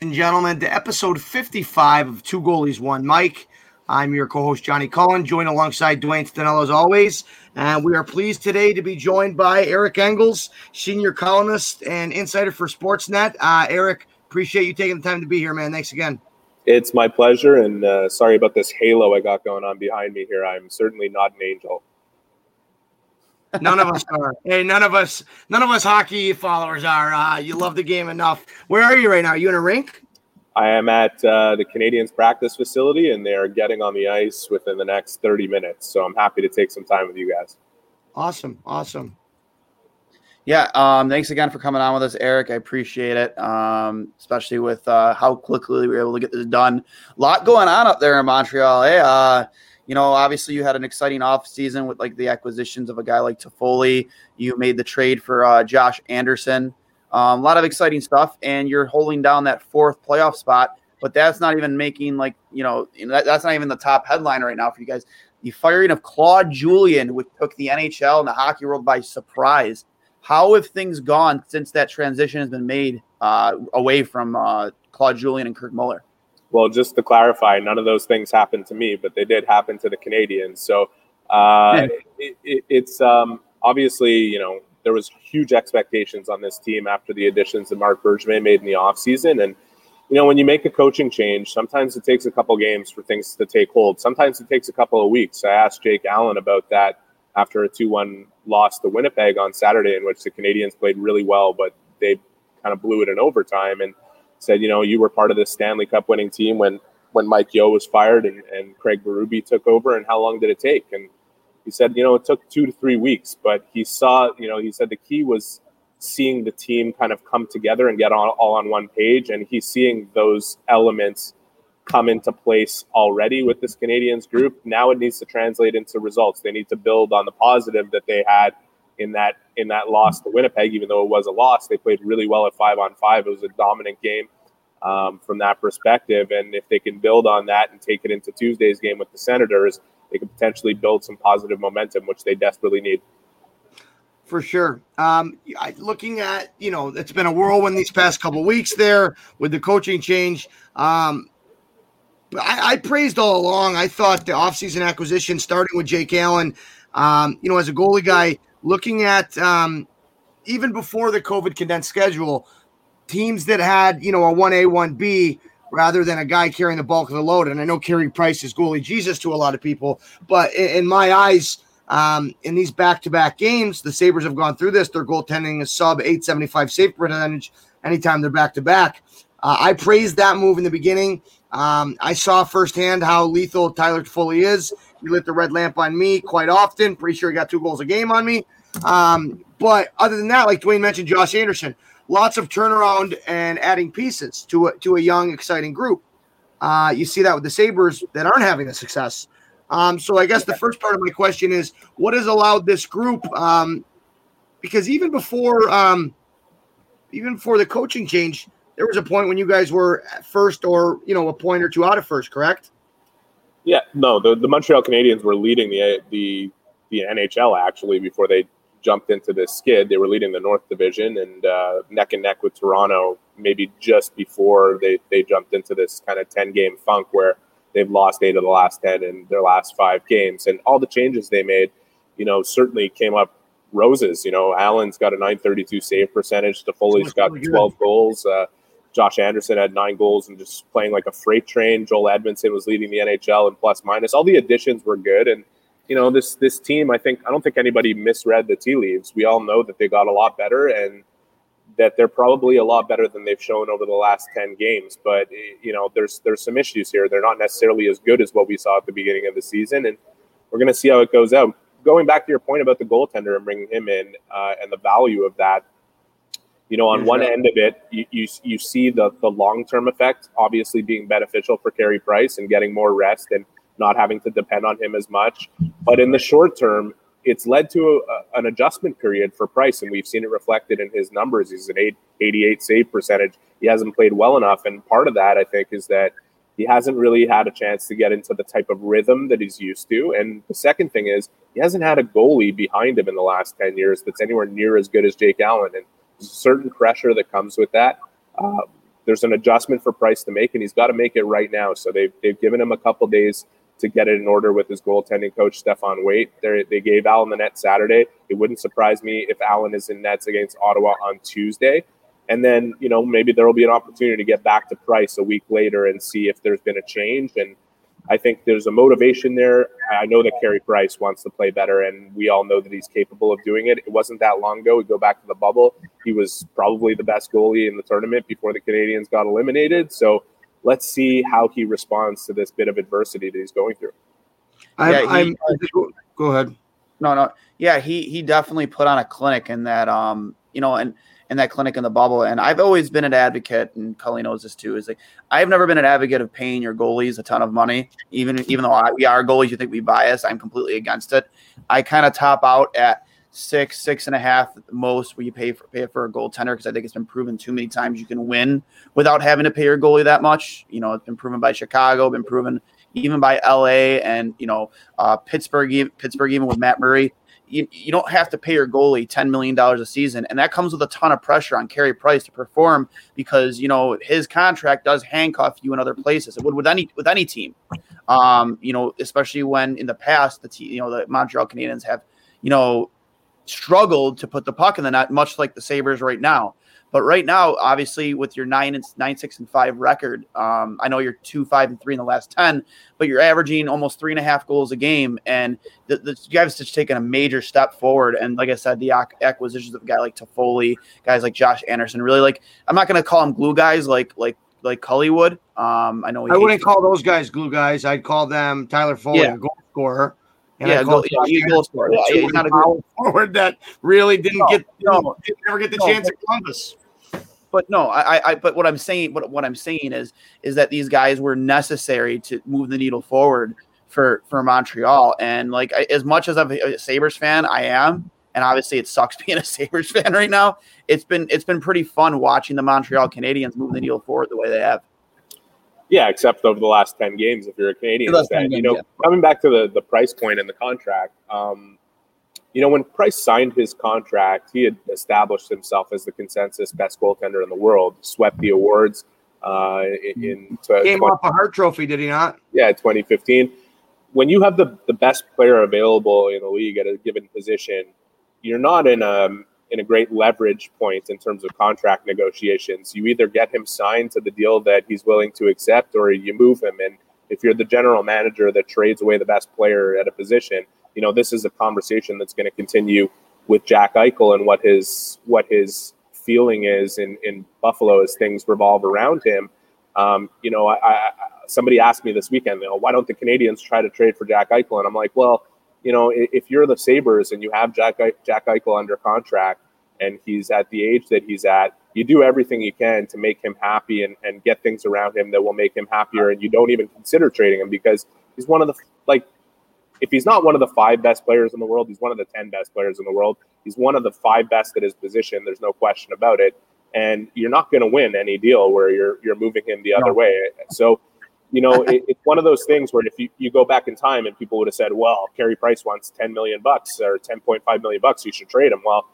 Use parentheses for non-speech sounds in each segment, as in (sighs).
and gentlemen, to episode 55 of Two Goalies, One Mike. I'm your co host, Johnny Cullen, joined alongside Dwayne Stanello as always. And we are pleased today to be joined by Eric Engels, senior columnist and insider for Sportsnet. Uh, Eric, appreciate you taking the time to be here, man. Thanks again. It's my pleasure. And uh, sorry about this halo I got going on behind me here. I'm certainly not an angel. None of us are. Hey, none of us, none of us hockey followers are. Uh, you love the game enough. Where are you right now? Are you in a rink? I am at uh, the Canadiens practice facility, and they are getting on the ice within the next 30 minutes. So I'm happy to take some time with you guys. Awesome, awesome. Yeah, um, thanks again for coming on with us, Eric. I appreciate it, um, especially with uh, how quickly we were able to get this done. A lot going on up there in Montreal. Hey, uh, you know, obviously you had an exciting off season with like the acquisitions of a guy like Toffoli. You made the trade for uh, Josh Anderson. Um, a lot of exciting stuff, and you're holding down that fourth playoff spot. But that's not even making like you know that, that's not even the top headline right now for you guys. The firing of Claude Julien, which took the NHL and the hockey world by surprise. How have things gone since that transition has been made uh, away from uh, Claude Julien and Kirk Muller? Well, just to clarify, none of those things happened to me, but they did happen to the Canadiens. So uh, it, it, it's um, obviously, you know, there was huge expectations on this team after the additions that Marc Bergevin made in the offseason. And, you know, when you make a coaching change, sometimes it takes a couple games for things to take hold. Sometimes it takes a couple of weeks. I asked Jake Allen about that after a 2 1 loss to Winnipeg on Saturday, in which the Canadiens played really well, but they kind of blew it in overtime. And said, you know, you were part of the Stanley Cup winning team when when Mike Yeo was fired and, and Craig Berube took over, and how long did it take? And he said, you know, it took two to three weeks, but he saw, you know, he said the key was seeing the team kind of come together and get all, all on one page, and he's seeing those elements come into place already with this Canadiens group. Now it needs to translate into results. They need to build on the positive that they had in that in that loss to Winnipeg, even though it was a loss. They played really well at five on five. It was a dominant game um, from that perspective. And if they can build on that and take it into Tuesday's game with the Senators, they could potentially build some positive momentum, which they desperately need. For sure. Um, looking at, you know, it's been a whirlwind these past couple weeks there with the coaching change. Um, I, I, praised all along. I thought the offseason acquisition, starting with Jake Allen, um, you know, as a goalie guy, looking at um, even before the COVID condensed schedule, teams that had you know a one A one B rather than a guy carrying the bulk of the load. And I know Carey Price is goalie Jesus to a lot of people, but in, in my eyes, um, in these back to back games, the Sabres have gone through this. Their goaltending is sub 875 save percentage anytime they're back to back. I praised that move in the beginning. Um, I saw firsthand how lethal Tyler Toffoli is. He lit the red lamp on me quite often. Pretty sure he got two goals a game on me. Um, but other than that, like Dwayne mentioned, Josh Anderson, lots of turnaround and adding pieces to a, to a young, exciting group. Uh, you see that with the Sabres that aren't having the success. Um, so I guess the first part of my question is what has allowed this group? Um, because even before, um, even before the coaching change, there was a point when you guys were first or you know a point or two out of first, correct? Yeah, no, the, the Montreal Canadiens were leading the the the NHL actually before they jumped into this skid. They were leading the North Division and uh, neck and neck with Toronto. Maybe just before they they jumped into this kind of ten game funk where they've lost eight of the last ten in their last five games, and all the changes they made, you know, certainly came up roses. You know, Allen's got a 932 save percentage. Toffoli's got 12 goals. Uh, Josh Anderson had nine goals and just playing like a freight train. Joel Edmundson was leading the NHL in plus minus. All the additions were good, and you know this this team. I think I don't think anybody misread the tea leaves. We all know that they got a lot better and that they're probably a lot better than they've shown over the last 10 games but you know there's there's some issues here they're not necessarily as good as what we saw at the beginning of the season and we're going to see how it goes out going back to your point about the goaltender and bringing him in uh, and the value of that you know, on one end of it, you, you, you see the, the long term effect obviously being beneficial for Carey Price and getting more rest and not having to depend on him as much. But in the short term, it's led to a, an adjustment period for Price, and we've seen it reflected in his numbers. He's an 8, 88 save percentage. He hasn't played well enough, and part of that, I think, is that he hasn't really had a chance to get into the type of rhythm that he's used to. And the second thing is, he hasn't had a goalie behind him in the last 10 years that's anywhere near as good as Jake Allen. And certain pressure that comes with that. Uh, there's an adjustment for Price to make, and he's got to make it right now. So they've they've given him a couple days to get it in order with his goaltending coach Stéphane Waite. They they gave Allen the net Saturday. It wouldn't surprise me if Allen is in nets against Ottawa on Tuesday. And then, you know, maybe there will be an opportunity to get back to Price a week later and see if there's been a change. And I think there's a motivation there. I know that Carey Price wants to play better, and we all know that he's capable of doing it. It wasn't that long ago. We go back to the bubble. He was probably the best goalie in the tournament before the Canadiens got eliminated. So let's see how he responds to this bit of adversity that he's going through. I'm, yeah, he, I'm, go ahead. No, no. Yeah, he he definitely put on a clinic in that um, you know, and in that clinic in the bubble. And I've always been an advocate, and Cully knows this too. Is like I've never been an advocate of paying your goalies a ton of money, even even though I, we are goalies. You think we bias? I'm completely against it. I kind of top out at six, six and a half most where you pay for pay for a goaltender because I think it's been proven too many times you can win without having to pay your goalie that much. You know, it's been proven by Chicago, been proven even by LA and you know uh, Pittsburgh, Pittsburgh even with Matt Murray you, you don't have to pay your goalie $10 million a season. And that comes with a ton of pressure on Carey Price to perform because, you know, his contract does handcuff you in other places. It would with any with any team. Um, you know, especially when in the past the team, you know, the Montreal Canadiens have, you know, struggled to put the puck in the net, much like the Sabres right now. But right now, obviously, with your nine and nine, six and five record, um, I know you're two, five, and three in the last ten, but you're averaging almost three and a half goals a game, and the, the guys just taken a major step forward. And like I said, the acquisitions of a guy like Toffoli, guys like Josh Anderson, really like I'm not going to call them glue guys like like like Cully would. Um, I know I wouldn't call those guys glue guys. I'd call them Tyler Foley yeah. a goal scorer. And yeah, goal, yeah, goal scorer. Yeah, he's not a goal forward that really didn't no, get no, didn't ever get the no, chance at Columbus but no, I, I, but what I'm saying, what, what I'm saying is, is that these guys were necessary to move the needle forward for, for Montreal. And like, as much as I'm a Sabres fan, I am, and obviously it sucks (laughs) being a Sabres fan right now. It's been, it's been pretty fun watching the Montreal Canadiens move the needle forward the way they have. Yeah, except over the last 10 games, if you're a Canadian you know, yeah. coming back to the, the price point in the contract, um, you know, when Price signed his contract, he had established himself as the consensus best goaltender in the world, swept the awards uh, in, in came off a Hart Trophy, did he not? Yeah, 2015. When you have the, the best player available in the league at a given position, you're not in a in a great leverage point in terms of contract negotiations. You either get him signed to the deal that he's willing to accept, or you move him. And if you're the general manager that trades away the best player at a position, you know, this is a conversation that's going to continue with Jack Eichel and what his what his feeling is in, in Buffalo as things revolve around him. Um, you know, I, I, somebody asked me this weekend, you know, why don't the Canadiens try to trade for Jack Eichel? And I'm like, well, you know, if you're the Sabres and you have Jack Jack Eichel under contract and he's at the age that he's at, you do everything you can to make him happy and, and get things around him that will make him happier. And you don't even consider trading him because he's one of the like if he's not one of the five best players in the world, he's one of the 10 best players in the world. He's one of the five best at his position. There's no question about it. And you're not going to win any deal where you're, you're moving him the other no. way. So, you know, it, it's one of those things where if you, you go back in time and people would have said, well, Carey Price wants 10 million bucks or 10.5 million bucks, you should trade him. Well,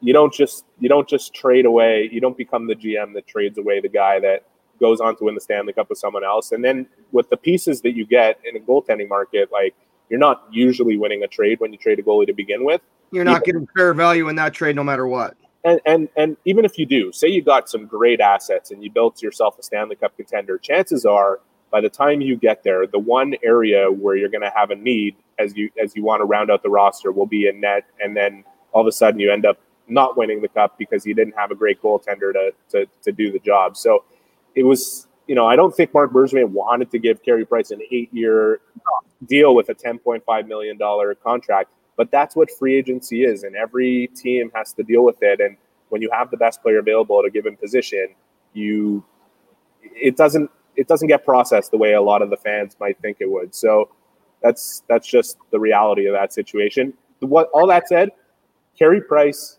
you don't just, you don't just trade away. You don't become the GM that trades away the guy that goes on to win the Stanley Cup with someone else. And then with the pieces that you get in a goaltending market, like, you're not usually winning a trade when you trade a goalie to begin with. You're not getting fair value in that trade no matter what. And, and and even if you do, say you got some great assets and you built yourself a Stanley Cup contender, chances are by the time you get there, the one area where you're going to have a need as you as you want to round out the roster will be in net, and then all of a sudden you end up not winning the cup because you didn't have a great goaltender to to, to do the job. So it was you know, I don't think Marc Bergevin wanted to give Carey Price an eight-year deal with a $10.5 million contract, but that's what free agency is, and every team has to deal with it. And when you have the best player available at a given position, you it doesn't it doesn't get processed the way a lot of the fans might think it would. So that's that's just the reality of that situation. What all that said, Carey Price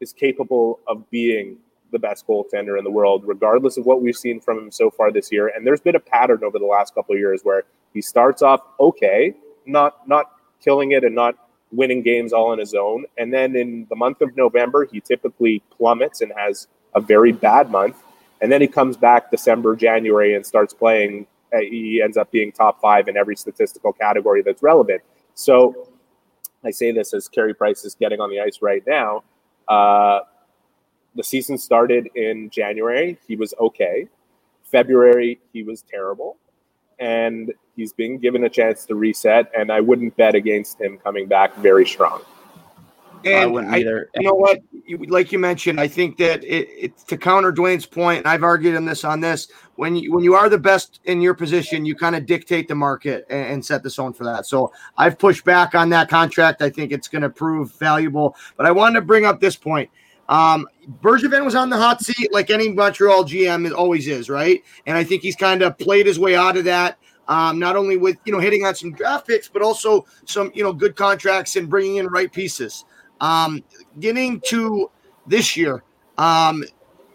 is capable of being the best goaltender in the world, regardless of what we've seen from him so far this year. And there's been a pattern over the last couple of years where he starts off okay, not not killing it and not winning games all on his own. And then in the month of November, he typically plummets and has a very bad month. And then he comes back December, January, and starts playing. Uh, he ends up being top five in every statistical category that's relevant. So I say this as Carey Price is getting on the ice right now. Uh, the season started in January. He was okay. February, he was terrible. And he's being given a chance to reset. And I wouldn't bet against him coming back very strong. And I wouldn't either. I, you know what? You, like you mentioned, I think that it, it, to counter Dwayne's point, and I've argued on this on this. When you when you are the best in your position, you kind of dictate the market and, and set the zone for that. So I've pushed back on that contract. I think it's going to prove valuable. But I wanted to bring up this point. Um, Bergevin was on the hot seat like any Montreal GM always is, right? And I think he's kind of played his way out of that. Um, not only with you know hitting on some draft picks, but also some you know good contracts and bringing in right pieces. Um, getting to this year, um,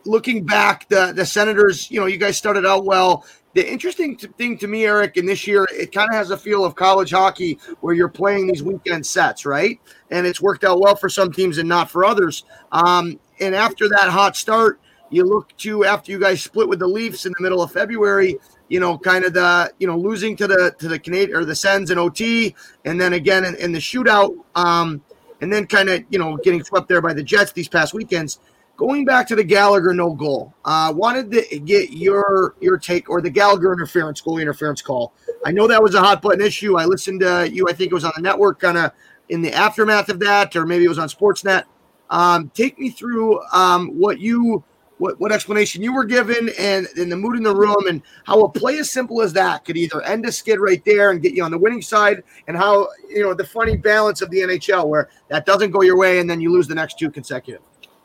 looking back, the the Senators, you know, you guys started out well. The interesting thing to me, Eric, in this year, it kind of has a feel of college hockey where you're playing these weekend sets, right? And it's worked out well for some teams and not for others. Um, and after that hot start, you look to after you guys split with the Leafs in the middle of February, you know, kind of the you know losing to the to the Canadian or the Sens in OT, and then again in, in the shootout. Um, and then kind of you know getting swept there by the Jets these past weekends. Going back to the Gallagher no goal, uh, wanted to get your your take or the Gallagher interference goal interference call. I know that was a hot button issue. I listened to you. I think it was on the network, kind of in the aftermath of that, or maybe it was on Sportsnet. Um, take me through um, what you what, what explanation you were given and, and the mood in the room and how a play as simple as that could either end a skid right there and get you on the winning side and how you know the funny balance of the NHL where that doesn't go your way and then you lose the next two consecutive.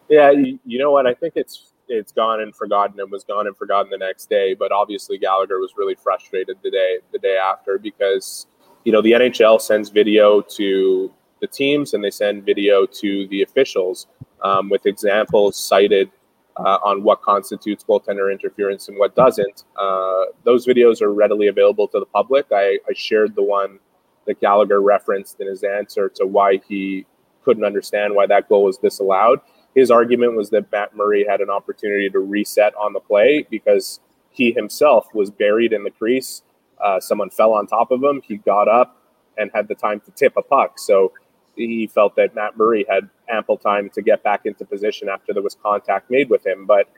Yeah, you, you know what? I think it's it's gone and forgotten and was gone and forgotten the next day. But obviously Gallagher was really frustrated the day the day after because you know the NHL sends video to the teams and they send video to the officials um, with examples cited uh, on what constitutes goaltender interference and what doesn't. Uh, those videos are readily available to the public. I, I, shared the one that Gallagher referenced in his answer to why he couldn't understand why that goal was disallowed. His argument was that Matt Murray had an opportunity to reset on the play because he himself was buried in the crease. Uh, someone fell on top of him. He got up and had the time to tip a puck. So he felt that Matt Murray had ample time to get back into position after there was contact made with him. But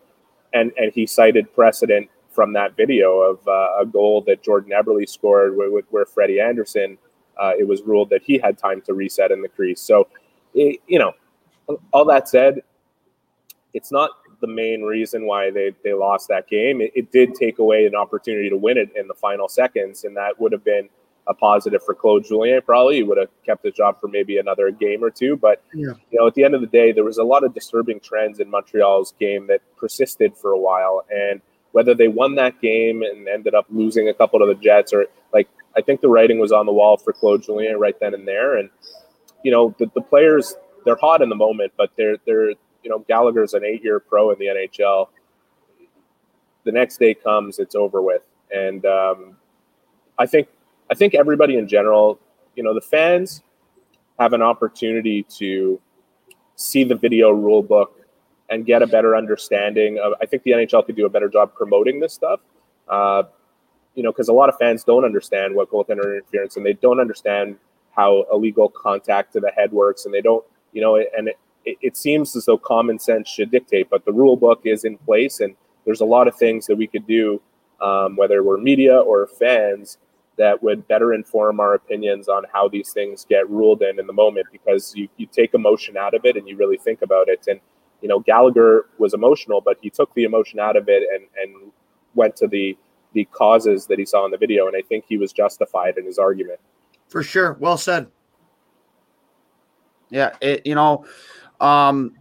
and and he cited precedent from that video of uh, a goal that Jordan Eberle scored where, where Freddie Andersen. Uh, it was ruled that he had time to reset in the crease. So, it, you know, all that said, it's not the main reason why they, they lost that game. It, it did take away an opportunity to win it in the final seconds, and that would have been a positive for Claude Julien. Probably he would have kept his job for maybe another game or two. But yeah. you know, at the end of the day, there was a lot of disturbing trends in Montreal's game that persisted for a while. And whether they won that game and ended up losing a couple to the Jets, or like I think the writing was on the wall for Claude Julien right then and there. And you know, the, the players they're hot in the moment, but they're they're you know Gallagher's an eight-year pro in the NHL. The next day comes, it's over with, and um, I think I think everybody in general, you know, the fans have an opportunity to see the video rule book and get a better understanding of. I think the NHL could do a better job promoting this stuff. Uh, you know, because a lot of fans don't understand what goaltender interference and they don't understand how illegal contact to the head works, and they don't, you know, and it, it seems as though common sense should dictate, but the rule book is in place, and there's a lot of things that we could do, um, whether we're media or fans, that would better inform our opinions on how these things get ruled in in the moment because you, you take emotion out of it and you really think about it. And you know gallagher was emotional but he took the emotion out of it and and went to the the causes that he saw in the video. And i think he was justified in his argument. For sure. Well said. Yeah it you know um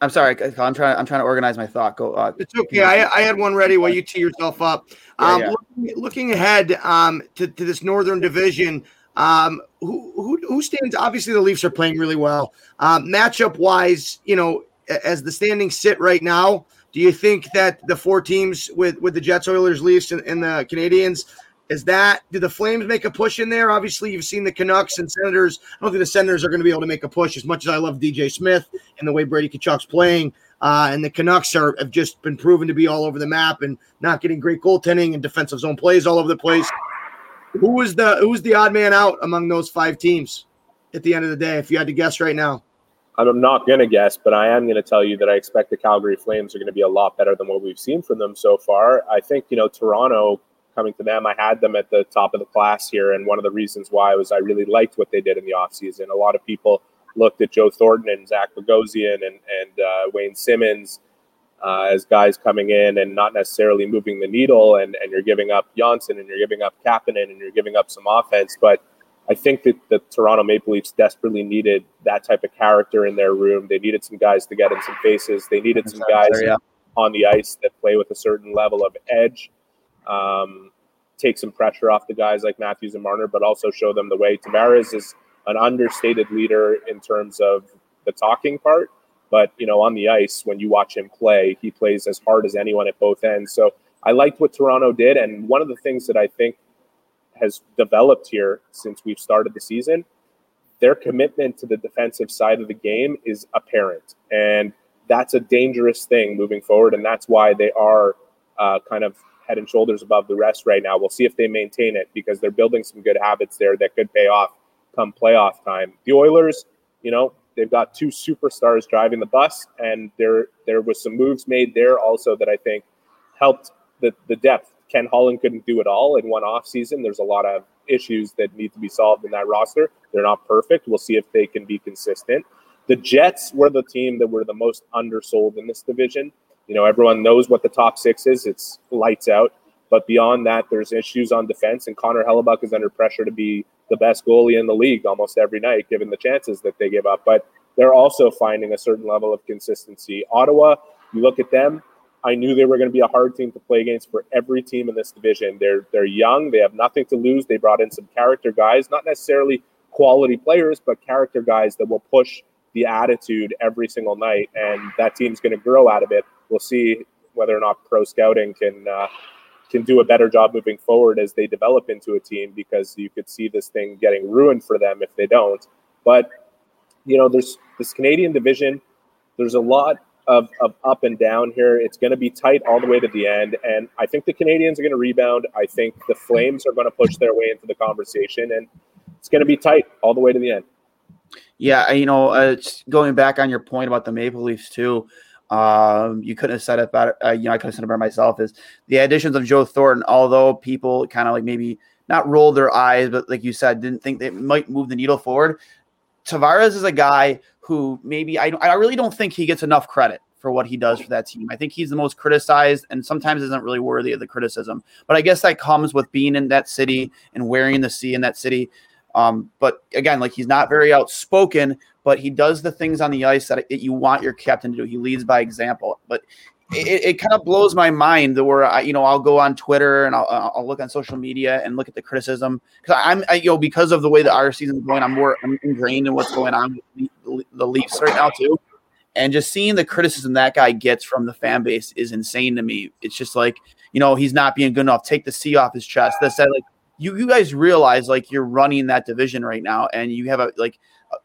I'm sorry. I'm trying. I'm trying to organize my thought. Go. Uh, it's okay. I, I had one ready while you tee yourself up. Um, yeah, yeah. Looking, looking, ahead um, to, to this Northern Division, um, who, who who stands? Obviously, the Leafs are playing really well. Um, matchup wise, you know, as the standings sit right now, do you think that the four teams with with the Jets, Oilers, Leafs, and, and the Canadiens is that do the Flames make a push in there? Obviously, you've seen the Canucks and Senators. I don't think the Senators are going to be able to make a push as much as I love DJ Smith and the way Brady Tkachuk's playing. Uh, and the Canucks are have just been proven to be all over the map and not getting great goaltending and defensive zone plays all over the place. Who is the who's the odd man out among those five teams at the end of the day? If you had to guess right now, I'm not going to guess, but I am going to tell you that I expect the Calgary Flames are going to be a lot better than what we've seen from them so far. I think you know Toronto coming to them. I had them at the top of the class here, and one of the reasons why was I really liked what they did in the offseason. A lot of people looked at Joe Thornton and Zach Bogosian and and uh, Wayne Simmonds uh, as guys coming in and not necessarily moving the needle, and and you're giving up Johnsson and you're giving up Kapanen and you're giving up some offense, but I think that the Toronto Maple Leafs desperately needed that type of character in their room. They needed some guys to get in some faces. They needed some guys on the ice that play with a certain level of edge, um, take some pressure off the guys like Matthews and Marner, but also show them the way. Tavares is an understated leader in terms of the talking part, but you know, on the ice, when you watch him play, he plays as hard as anyone at both ends. So I liked what Toronto did, and one of the things that I think has developed here since we've started the season, their commitment to the defensive side of the game is apparent. And that's a dangerous thing moving forward. And that's why they are uh, kind of head and shoulders above the rest right now. We'll see if they maintain it because they're building some good habits there that could pay off come playoff time. The Oilers, you know, they've got two superstars driving the bus, and there there was some moves made there also that I think helped the, the depth Ken Holland couldn't do it all in one off season. There's a lot of issues that need to be solved in that roster. They're not perfect. We'll see if they can be consistent. The Jets were the team that were the most undersold in this division. You know, everyone knows what the top six is. It's lights out. But beyond that, there's issues on defense, and Connor Hellebuyck is under pressure to be the best goalie in the league almost every night, given the chances that they give up. But they're also finding a certain level of consistency. Ottawa, you look at them, I knew they were going to be a hard team to play against for every team in this division. They're they're young. They have nothing to lose. They brought in some character guys, not necessarily quality players, but character guys that will push the attitude every single night, and that team's going to grow out of it. We'll see whether or not pro scouting can uh, can do a better job moving forward as they develop into a team, because you could see this thing getting ruined for them if they don't. But you know, there's this Canadian division. There's a lot of, of up and down here. It's going to be tight all the way to the end. And I think the Canadiens are going to rebound. I think the Flames are going to push their way into the conversation. And it's going to be tight all the way to the end. Yeah, you know, uh, going back on your point about the Maple Leafs too, um, you couldn't have said it better. Uh, you know, I could have said it better myself. Is the additions of Joe Thornton, although people kind of like maybe not rolled their eyes, but like you said, didn't think they might move the needle forward. Tavares is a guy who maybe I, I really don't think he gets enough credit for what he does for that team. I think he's the most criticized and sometimes isn't really worthy of the criticism. But I guess that comes with being in that city and wearing the C in that city. Um, but again, like he's not very outspoken, but he does the things on the ice that you want your captain to do. He leads by example. But it, it kind of blows my mind where I, you know, I'll go on Twitter and I'll, I'll look on social media and look at the criticism because I'm, I, you know, because of the way that our is going, I'm more I'm ingrained in what's going on with the, the Leafs right now too. And just seeing the criticism that guy gets from the fan base is insane to me. It's just like, you know, he's not being good enough. Take the C off his chest. That said, like you, you guys realize like you're running that division right now, and you have a like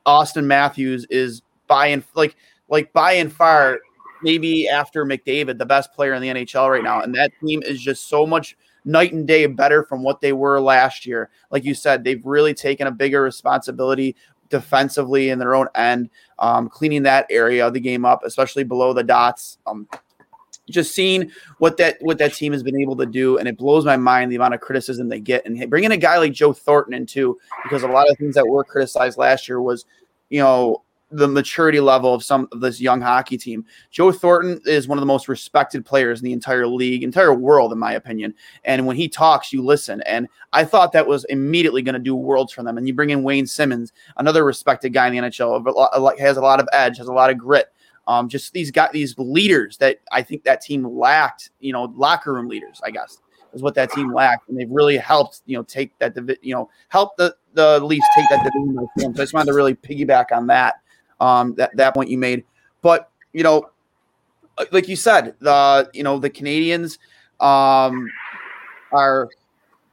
Auston Matthews is by and like like by and far maybe after McDavid, the best player in the NHL right now. And that team is just so much night and day better from what they were last year. Like you said, they've really taken a bigger responsibility defensively in their own end, um, cleaning that area of the game up, especially below the dots. Um, just seeing what that what that team has been able to do, and it blows my mind the amount of criticism they get. And bringing a guy like Joe Thornton in too, because a lot of things that were criticized last year was, you know, the maturity level of some of this young hockey team. Joe Thornton is one of the most respected players in the entire league, entire world, in my opinion. And when he talks, you listen. And I thought that was immediately going to do worlds for them. And you bring in Wayne Simmonds, another respected guy in the NHL, has a lot of edge, has a lot of grit. Um, just these got these leaders that I think that team lacked. You know, locker room leaders, I guess, is what that team lacked, and they've really helped. You know, take that. You know, help the the Leafs take that division. So I just wanted to really piggyback on that um, that that point you made. But you know, like you said, the you know the Canadiens um, are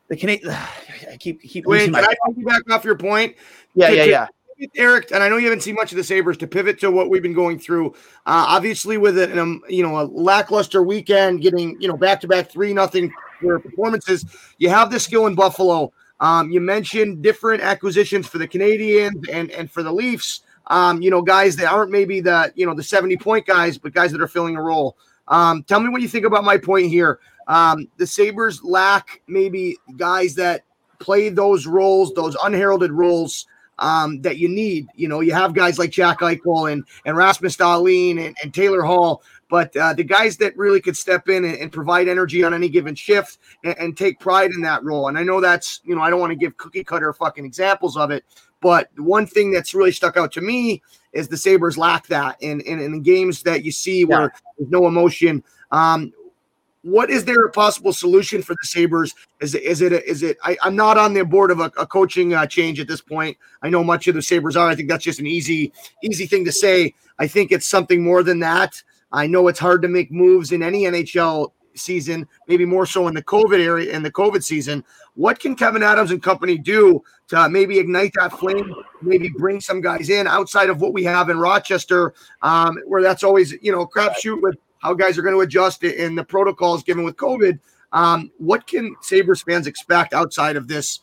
the Canadian. (sighs) I keep keep. Wait, can I back off your point? Yeah, yeah, yeah. Eric, and I know you haven't seen much of the Sabres. To pivot to what we've been going through, uh, obviously with an um, you know a lackluster weekend, getting you know back to back three nothing performances, you have the skill in Buffalo. Um, you mentioned different acquisitions for the Canadiens and and for the Leafs. Um, you know, guys that aren't maybe the you know the seventy point guys, but guys that are filling a role. Um, tell me what you think about my point here. Um, the Sabres lack maybe guys that play those roles, those unheralded roles um, that you need. You know, you have guys like Jack Eichel and, and Rasmus Dahlin and, and Taylor Hall, but uh, the guys that really could step in and, and provide energy on any given shift and, and, take pride in that role. And I know that's, you know, I don't want to give cookie cutter fucking examples of it, but one thing that's really stuck out to me is the Sabres lack that in, in, in the games that you see where yeah. there's no emotion. Um, what is there a possible solution for the Sabres? Is it is it is it? I, am not on the board of a, a coaching uh, change at this point. I know much of the Sabres are. I think that's just an easy easy thing to say. I think it's something more than that. I know it's hard to make moves in any NHL season, maybe more so in the COVID area in the COVID season. What can Kevyn Adams and company do to maybe ignite that flame? Maybe bring some guys in outside of what we have in Rochester, um, where that's always you know crapshoot with how guys are going to adjust in the protocols given with COVID. Um, what can Sabres fans expect outside of this?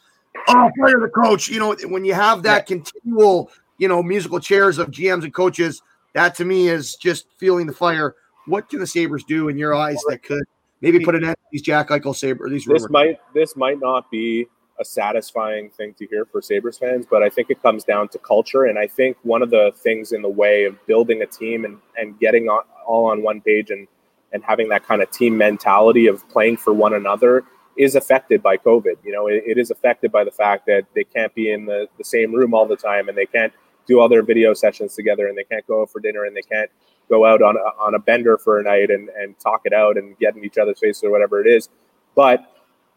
Oh, fire the coach. You know, when you have that yeah. continual, you know, musical chairs of GMs and coaches, that to me is just feeling the fire. What can the Sabres do in your eyes that could maybe put an end to these Jack Eichel Sabres? These this rumors? might this might not be a satisfying thing to hear for Sabres fans, but I think it comes down to culture. And I think one of the things in the way of building a team and, and getting on, all on one page and, and having that kind of team mentality of playing for one another is affected by COVID. You know, it, it is affected by the fact that they can't be in the, the same room all the time and they can't do all their video sessions together and they can't go for dinner and they can't go out on a, on a bender for a night and, and talk it out and get in each other's faces or whatever it is. But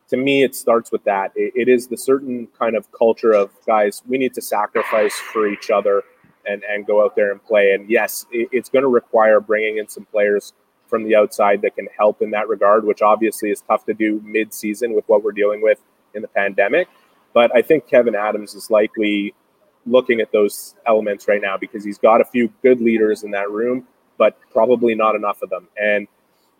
to me, it starts with that. It, it is the certain kind of culture of guys, we need to sacrifice for each other and, and go out there and play. And yes, it, it's going to require bringing in some players from the outside that can help in that regard, which obviously is tough to do mid season with what we're dealing with in the pandemic. But I think Kevyn Adams is likely looking at those elements right now because he's got a few good leaders in that room, but probably not enough of them. And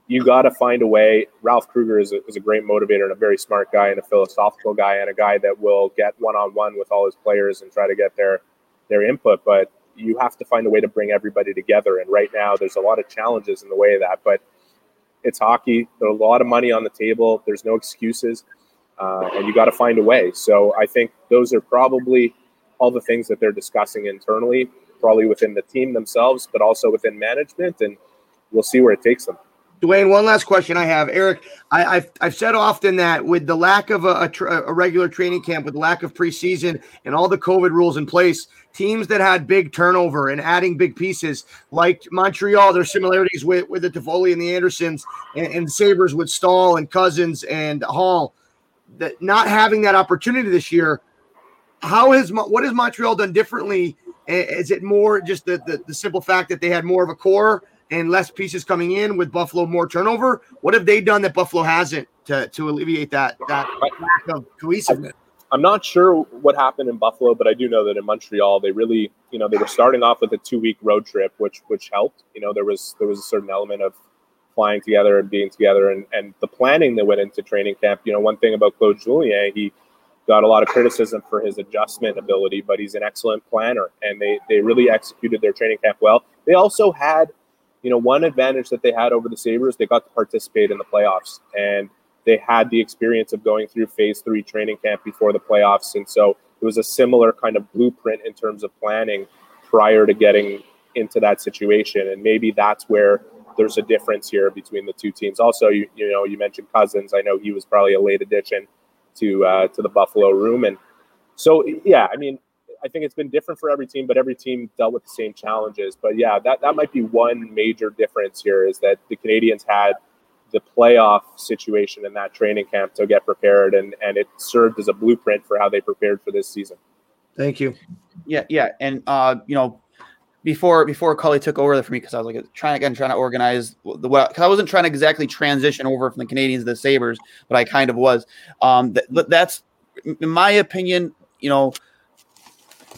you got to find a way. Ralph Krueger is a, is a great motivator and a very smart guy and a philosophical guy and a guy that will get one on one with all his players and try to get their their input. But you have to find a way to bring everybody together. And right now, there's a lot of challenges in the way of that. But it's hockey. There's a lot of money on the table. There's no excuses, uh, and you got to find a way. So I think those are probably all the things that they're discussing internally, probably within the team themselves, but also within management. And we'll see where it takes them. Dwayne, one last question I have. Eric, I, have I've said often that with the lack of a, a, a, regular training camp, with the lack of preseason and all the COVID rules in place, teams that had big turnover and adding big pieces, like Montreal, there's similarities with, with the Toffoli and the Andersons and, and Sabres with Staal and Cozens and Hall. That not having that opportunity this year, how has what has Montreal done differently? Is it more just the, the, the simple fact that they had more of a core – and less pieces coming in with Buffalo more turnover. What have they done that Buffalo hasn't to, to alleviate that that lack of cohesiveness? I'm not sure what happened in Buffalo, but I do know that in Montreal they really, you know, they were starting off with a two week road trip, which which helped. You know, there was there was a certain element of flying together and being together and, and the planning that went into training camp. You know, one thing about Claude Julien, he got a lot of criticism for his adjustment ability, but he's an excellent planner and they they really executed their training camp well. They also had you know, one advantage that they had over the Sabres, they got to participate in the playoffs and they had the experience of going through phase three training camp before the playoffs. And so it was a similar kind of blueprint in terms of planning prior to getting into that situation. And maybe that's where there's a difference here between the two teams. Also, you, you know, you mentioned Cozens. I know he was probably a late addition to uh, to the Buffalo room. And so, yeah, I mean, I think it's been different for every team, but every team dealt with the same challenges. But yeah, that, that might be one major difference here is that the Canadiens had the playoff situation in that training camp to get prepared, and, and it served as a blueprint for how they prepared for this season. Thank you. Yeah, yeah, and uh, you know, before before Cully took over for me because I was like trying again trying to organize the what because I wasn't trying to exactly transition over from the Canadiens to the Sabres, but I kind of was. Um, that, that's in my opinion, you know,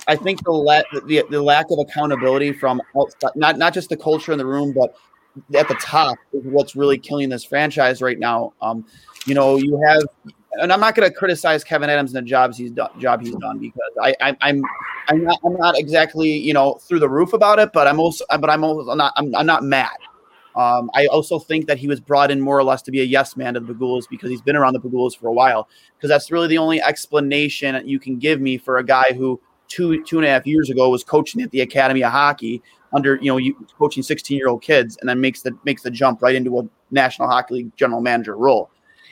I think the, the the lack of accountability from outside, not not just the culture in the room, but at the top is what's really killing this franchise right now. Um, you know, you have, and I'm not going to criticize Kevyn Adams and the jobs he's done, job he's done because I, I I'm I'm not I'm not exactly you know through the roof about it, but I'm also but I'm also not I'm, I'm not mad. Um, I also think that he was brought in more or less to be a yes man to the Pegulas because he's been around the Pegulas for a while. Because that's really the only explanation you can give me for a guy who two two and a half years ago was coaching at the Academy of Hockey under you know you coaching 16 year old kids and then makes the makes the jump right into a National Hockey League general manager role.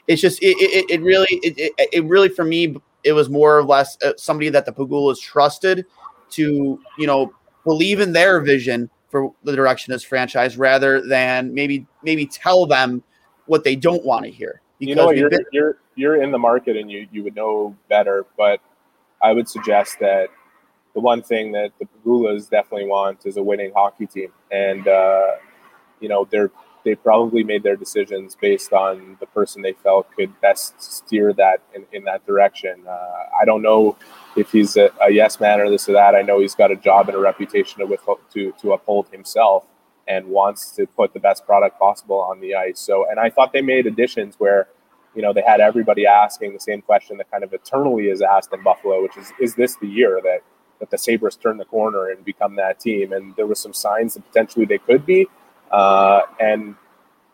It's just it it, it really it, it, it really for me it was more or less uh, somebody that the Pegulas trusted to you know believe in their vision for the direction of this franchise rather than maybe maybe tell them what they don't want to hear. Because you know, you're, been- you're you're in the market and you you would know better, but I would suggest that the one thing that the Pegulas definitely want is a winning hockey team, and uh, you know they're they probably made their decisions based on the person they felt could best steer that in, in that direction. Uh, I don't know if he's a, a, yes man or this or that. I know he's got a job and a reputation to, to to uphold himself and wants to put the best product possible on the ice. So, and I thought they made additions where you know they had everybody asking the same question that kind of eternally is asked in Buffalo, which is is this the year that that the Sabres turn the corner and become that team. And there were some signs that potentially they could be. Uh, and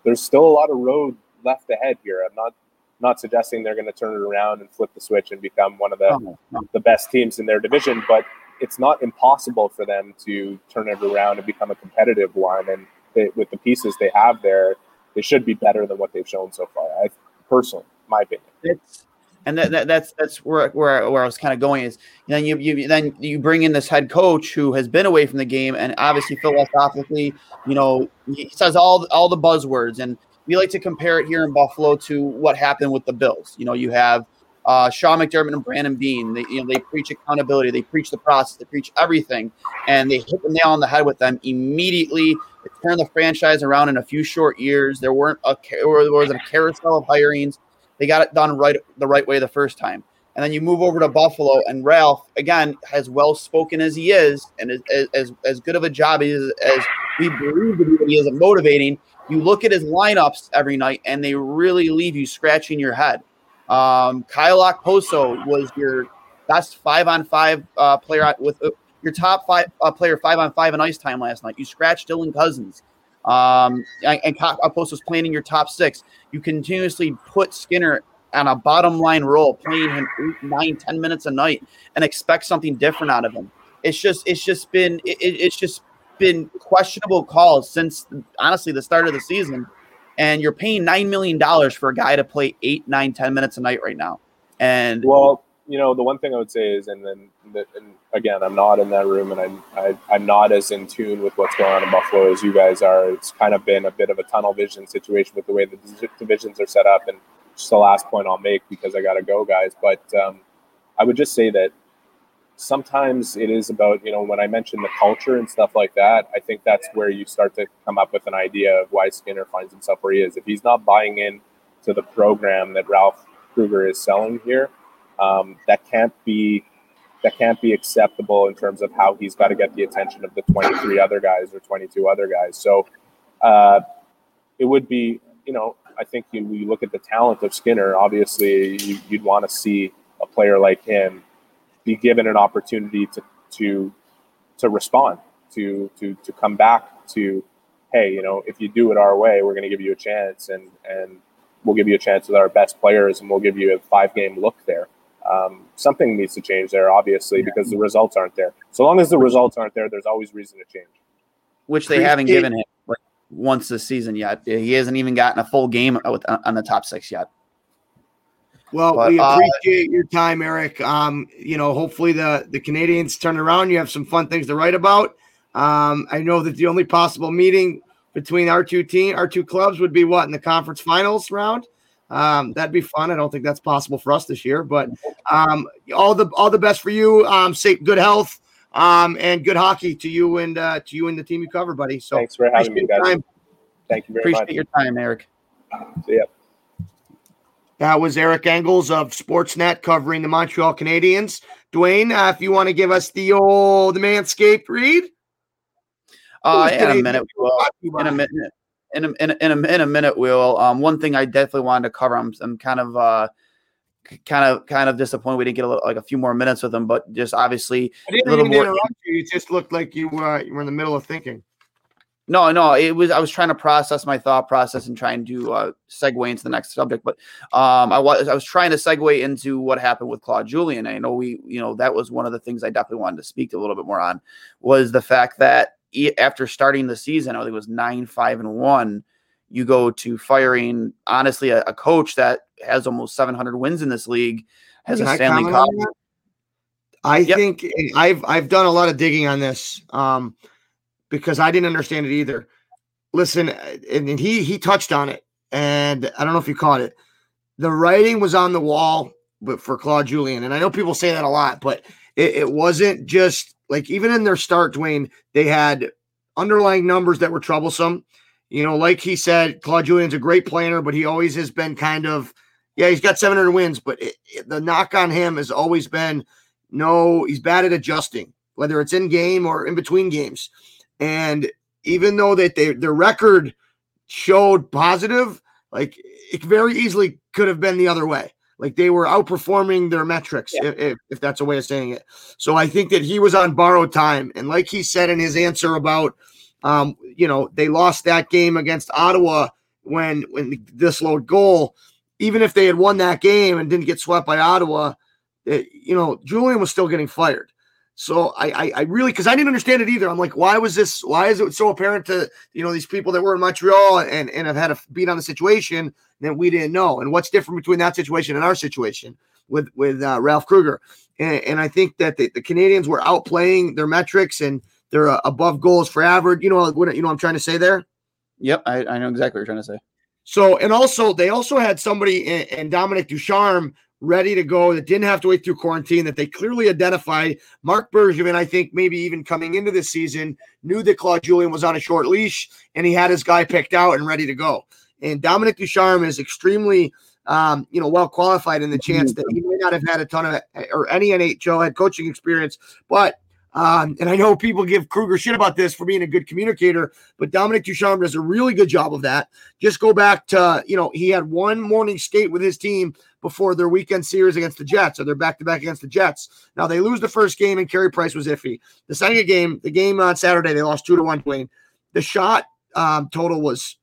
there's still a lot of road left ahead here. I'm not not suggesting they're going to turn it around and flip the switch and become one of the oh, no. the best teams in their division, but it's not impossible for them to turn it around and become a competitive one. And they, with the pieces they have there, they should be better than what they've shown so far. I personally, my opinion. It's and that, that, that's that's where, where where I was kind of going is then you you then you bring in this head coach who has been away from the game and obviously philosophically you know he says all all the buzzwords and we like to compare it here in Buffalo to what happened with the Bills. You know, you have uh, Sean McDermott and Brandon Beane. They, you know, they preach accountability, they preach the process, they preach everything, and they hit the nail on the head with them immediately. Turned the franchise around in a few short years. There weren't a there was a carousel of hirings they got it done right the right way the first time. And then you move over to Buffalo, and Ralph again, as well spoken as he is, and as, as, as good of a job as, as we believe that he is at motivating. You look at his lineups every night, and they really leave you scratching your head. Um, Kyle Okposo was your best five on five player with uh, your top five uh, player five on five in ice time last night. You scratched Dylan Cozens. Um, and, Okposo's playing in your top six. You continuously put Skinner on a bottom line role, playing him eight, nine, ten minutes a night, and expect something different out of him. It's just, it's just been, it, it's just been questionable calls since honestly the start of the season. And you're paying nine million dollars for a guy to play eight, nine, ten minutes a night right now. And well, you know, the one thing I would say is, and then, and again, I'm not in that room, and I'm I, am i am not as in tune with what's going on in Buffalo as you guys are. It's kind of been a bit of a tunnel vision situation with the way the divisions are set up, and just the last point I'll make because I got to go, guys. But um, I would just say that sometimes it is about you know when I mentioned the culture and stuff like that. I think that's where you start to come up with an idea of why Skinner finds himself where he is. If he's not buying in to the program that Ralph Krueger is selling here um, that can't be that can't be acceptable in terms of how he's got to get the attention of the 23 other guys or 22 other guys. So uh, it would be, you know, I think you, you look at the talent of Skinner. Obviously, you, would want to see a player like him be given an opportunity to to to respond, to to to come back to, hey, you know, if you do it our way, we're going to give you a chance, and and we'll give you a chance with our best players, and we'll give you a five game look there um, something needs to change there, obviously, yeah. because the results aren't there. So long as the results aren't there, there's always reason to change. Which they haven't given him like once this season yet. He hasn't even gotten a full game with, on the top six yet. Well, but, we uh, appreciate uh, your time, Eric. Um, you know, hopefully the the Canadiens turn around. You have some fun things to write about. Um, I know that the only possible meeting between our two team, our two clubs, would be what in the conference finals round. Um, that'd be fun. I don't think that's possible for us this year, but (laughs) um, all the all the best for you. Um, safe, good health, um, and good hockey to you and uh, to you and the team you cover, buddy. So thanks for having me, guys. Time. Thank you very appreciate much. Appreciate your time, Eric. See ya. That was Eric Engels of Sportsnet covering the Montreal Canadiens. Dwayne, uh, if you want to give us the old Manscaped read. Uh, in a minute, we will. In a minute, in a, in a, in a, in a minute, will. Um, one thing I definitely wanted to cover. I'm, I'm kind of uh, kind of kind of disappointed we didn't get a little, like a few more minutes with him, but just obviously I didn't a little more. interrupt you. It just looked like you were you were in the middle of thinking. No, no, it was I was trying to process my thought process and trying to uh, segue into the next subject, but um, I was I was trying to segue into what happened with Claude Julien. I know we, you know, that was one of the things I definitely wanted to speak a little bit more on was the fact that after starting the season, I think it was nine, five, and one. You go to firing honestly a, a coach that has almost 700 wins in this league, has Can a I Stanley Cup. I Yep. think I've I've done a lot of digging on this um, because I didn't understand it either. Listen, and, and he he touched on it, and I don't know if you caught it. The writing was on the wall, but for Claude Julien, and I know people say that a lot, but it, it wasn't just like even in their start, Dwayne, they had underlying numbers that were troublesome. You know, like he said, Claude Julien's a great planner, but he always has been kind of yeah, he's got 700 wins, but it, it- the knock on him has always been no, he's bad at adjusting, whether it's in game or in between games. And even though that they, their record showed positive, like it very easily could have been the other way. Like they were outperforming their metrics, if, if, if that's a way of saying it. So I think that he was on borrowed time. And like he said in his answer about, um, you know, they lost that game against Ottawa when when this disload goal. Even if they had won that game and didn't get swept by Ottawa, eh, you know, Julien was still getting fired. So I, I, I really, because I didn't understand it either. I'm like, why was this? Why is it so apparent to you know these people that were in Montreal and and have had a beat on the situation that we didn't know? And what's different between that situation and our situation with with uh, Ralph Krueger? And, and I think that the, the Canadiens were outplaying their metrics and they're uh, above goals for average. You know what? You know what I'm trying to say there. Yep, I, I know exactly what you're trying to say. So, and also they also had somebody in Dominic Ducharme ready to go that didn't have to wait through quarantine that they clearly identified. Marc Bergevin, I think maybe even coming into this season, knew that Claude Julien was on a short leash and he had his guy picked out and ready to go. And Dominic Ducharme is extremely, um, you know, well qualified in the chance that he may not have had a ton of or any NHL head coaching experience, but um, and I know people give Krueger shit about this for being a good communicator, but Dominic Ducharme does a really good job of that. Just go back to, you know, he had one morning skate with his team before their weekend series against the Jets, or they're back to back against the Jets. Now they lose the first game, and Carey Price was iffy. The second game, the game on Saturday, they lost two to one. Dwayne, the shot um, total was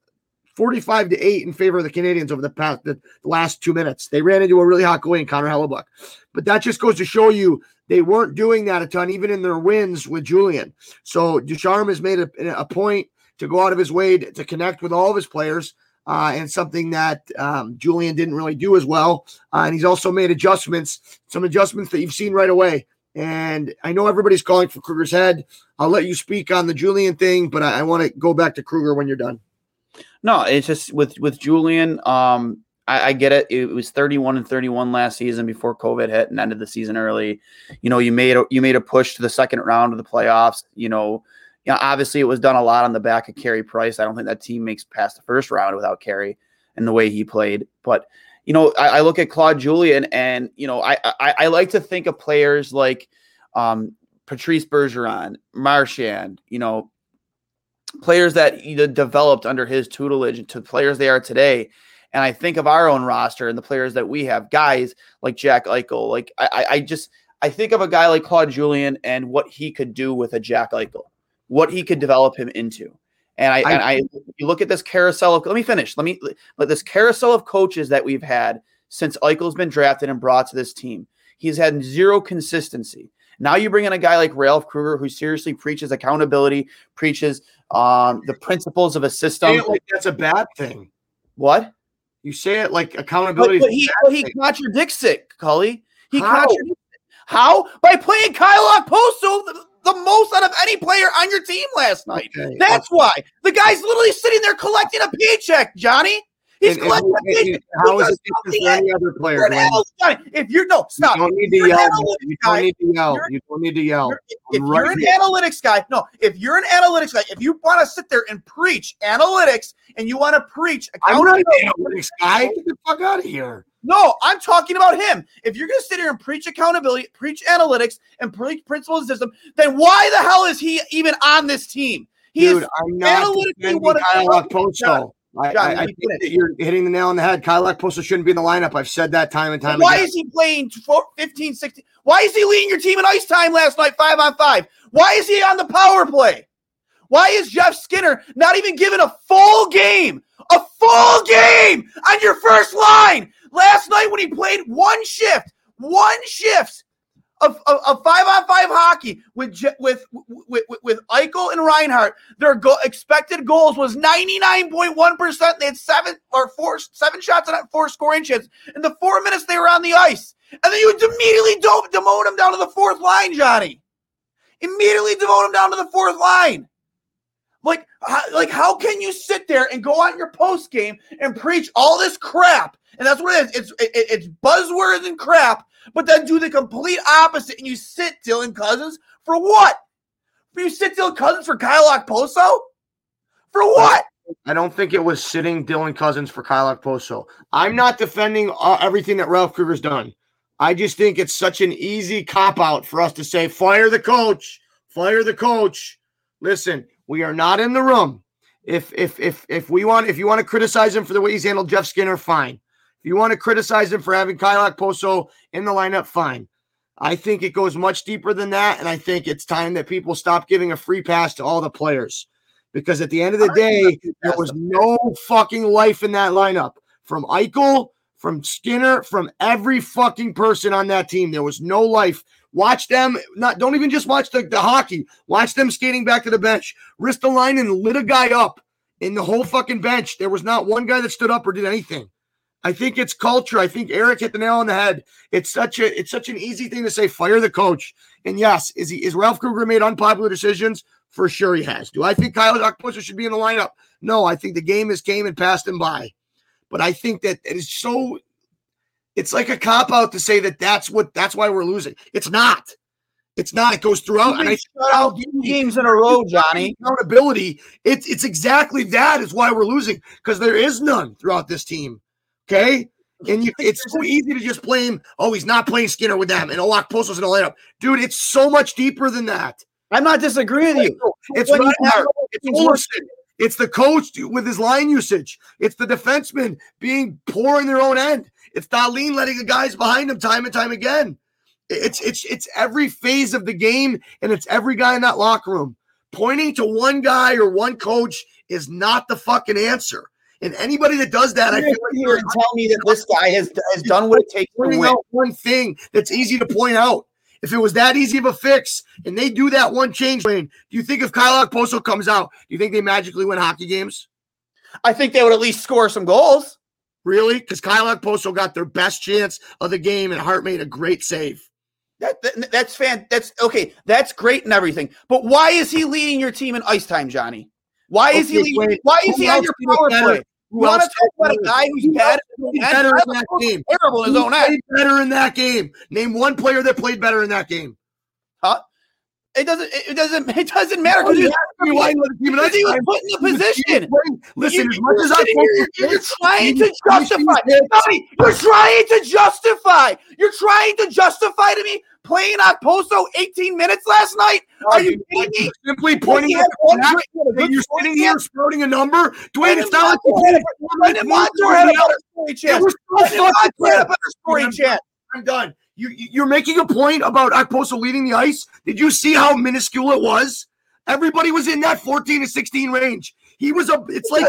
45 to 8 in favor of the Canadiens over the past the last two minutes. They ran into a really hot goalie in Connor Hellebuyck. But that just goes to show you they weren't doing that a ton, even in their wins with Julien. So Ducharme has made a, a point to go out of his way to, to connect with all of his players. Uh, and something that um, Julien didn't really do as well. Uh, and he's also made adjustments, some adjustments that you've seen right away. And I know everybody's calling for Krueger's head. I'll let you speak on the Julien thing, but I, I want to go back to Krueger when you're done. No, it's just with with Julien. Um, I, I get it. It was 31 and 31 last season before COVID hit and ended the season early. You know, you made a, you made a push to the second round of the playoffs. You know, you know, obviously it was done a lot on the back of Carey Price. I don't think that team makes past the first round without Carey and the way he played. But you know, I, I look at Claude Julien, and you know, I, I I like to think of players like um, Patrice Bergeron, Marchand. You know, players that developed under his tutelage to players they are today. And I think of our own roster and the players that we have, guys like Jack Eichel. Like I- I just I think of a guy like Claude Julien and what he could do with a Jack Eichel, what he could develop him into. And I, I- and I you look at this carousel of let me finish. Let me let this carousel of coaches that we've had since Eichel's been drafted and brought to this team. He's had zero consistency. Now you bring in a guy like Ralph Krueger who seriously preaches accountability, preaches um, the principles of a system. like that's a bad thing. What? You say it like accountability. but a he, but he contradicts it, Cully. He How? contradicts it. How? By playing Kyle Okposo the, the most out of any player on your team last night. Okay. That's why. The guy's literally sitting there collecting a paycheck, Johnny. He's And- collecting and- and how is it different for any other player? You're an Dwayne? analyst, Johnny. If you're no, You stop. don't need to yell. You don't need to yell. You're- don't need to yell. You're- if right you're an here. analytics guy, no, if you're an analytics guy, if you want to sit there and preach analytics and you want to preach I'm not an analytics guy. Get the fuck out of here. No, I'm talking about him. If you're going to sit here and preach accountability, preach analytics, and preach principle system, then why the hell is he even on this team? He Dude, I'm not defending Kyle Okposo. I, John, I, I think that you're hitting the nail on the head. Kyle Okposo shouldn't be in the lineup. I've said that time and time why again. Why is he playing 15, 16? Why is he leading your team in ice time last night, five on five? Why is he on the power play? Why is Jeff Skinner not even given a full game? A full game on your first line. Last night when he played one shift, one shift of, of five on five hockey with with with with Eichel and Reinhart. their go- expected goals was ninety nine point one percent. They had seven or four seven shots on four scoring chances in the four minutes they were on the ice, and then you immediately demote them down to the fourth line, Johnny. Immediately demote them down to the fourth line. Like, like, how can you sit there and go on your post game and preach all this crap? And that's what it is. It's it, it's buzzwords and crap, but then do the complete opposite and you sit Dylan Cozens for what? For You sit Dylan Cozens for Kyle Okposo? For what? I don't think it was sitting Dylan Cozens for Kyle Okposo. I'm not defending uh, everything that Ralph Krueger's done. I just think it's such an easy cop out for us to say, fire the coach, fire the coach. Listen, we are not in the room. If if if if we want if you want to criticize him for the way he's handled Jeff Skinner, fine. If you want to criticize him for having Kyle Okposo in the lineup, fine. I think it goes much deeper than that, and I think it's time that people stop giving a free pass to all the players. Because at the end of the day, there was no fucking life in that lineup. From Eichel, from Skinner, from every fucking person on that team. There was no life. Watch them. Not don't even just watch the, the hockey. Watch them skating back to the bench. Ristolainen lit a guy up in the whole fucking bench. There was not one guy that stood up or did anything. I think it's culture. I think Eric hit the nail on the head. It's such a it's such an easy thing to say. Fire the coach. And yes, is he is Ralph Krueger made unpopular decisions? For sure he has. Do I think Kyle Okposo should be in the lineup? No, I think the game has came and passed him by. But I think that it is so it's like a cop out to say that that's what that's why we're losing. It's not. It's not. It goes throughout. And I shut out games in a row, Johnny. Accountability. It's it's exactly that is why we're losing because there is none throughout this team. Okay. And you, it's so (laughs) easy to just blame, oh, he's not playing Skinner with them and Okposo's in the lineup. Dude, it's so much deeper than that. I'm not disagreeing with you. It's Reinhart. It's Olsen. It's the coach with his line usage. It's the defenseman being poor in their own end. It's Dahlin letting the guys behind him time and time again. It's it's it's every phase of the game, and it's every guy in that locker room. Pointing to one guy or one coach is not the fucking answer. And anybody that does that, I feel like here and tell me that this guy has has done what it takes to win. One thing that's easy to point out. If it was that easy of a fix and they do that one change Wayne, do you think if Kyle Okposo comes out, do you think they magically win hockey games? I think they would at least score some goals. Really? Because Kyle Okposo got their best chance of the game and Hart made a great save. That, that, that's fan. That's okay. That's great and everything. But why is he leading your team in ice time, Johnny? Why is okay, he? Leading, why is he on your power play? You want to talk about a guy who's bad, better in that game? Terrible in his own end. Better in that game. Name one player that played better in that game. It doesn't. It doesn't. (laughs) It doesn't matter because he's he was put in the position. Listen, you, as much as I you're, you're trying to justify. you're trying to justify. You're trying to justify to me playing Okposo 18 minutes last night. Are you kidding me? Simply pointing at and you're sitting here spouting a number. Dwayne, it's not like Montour had a better scoring chance. Brandon Montour had a better scoring chance. I'm done. You, you're making a point about Okposo leading the ice. Did you see how minuscule it was? Everybody was in that 14 to 16 range. He was a. It's like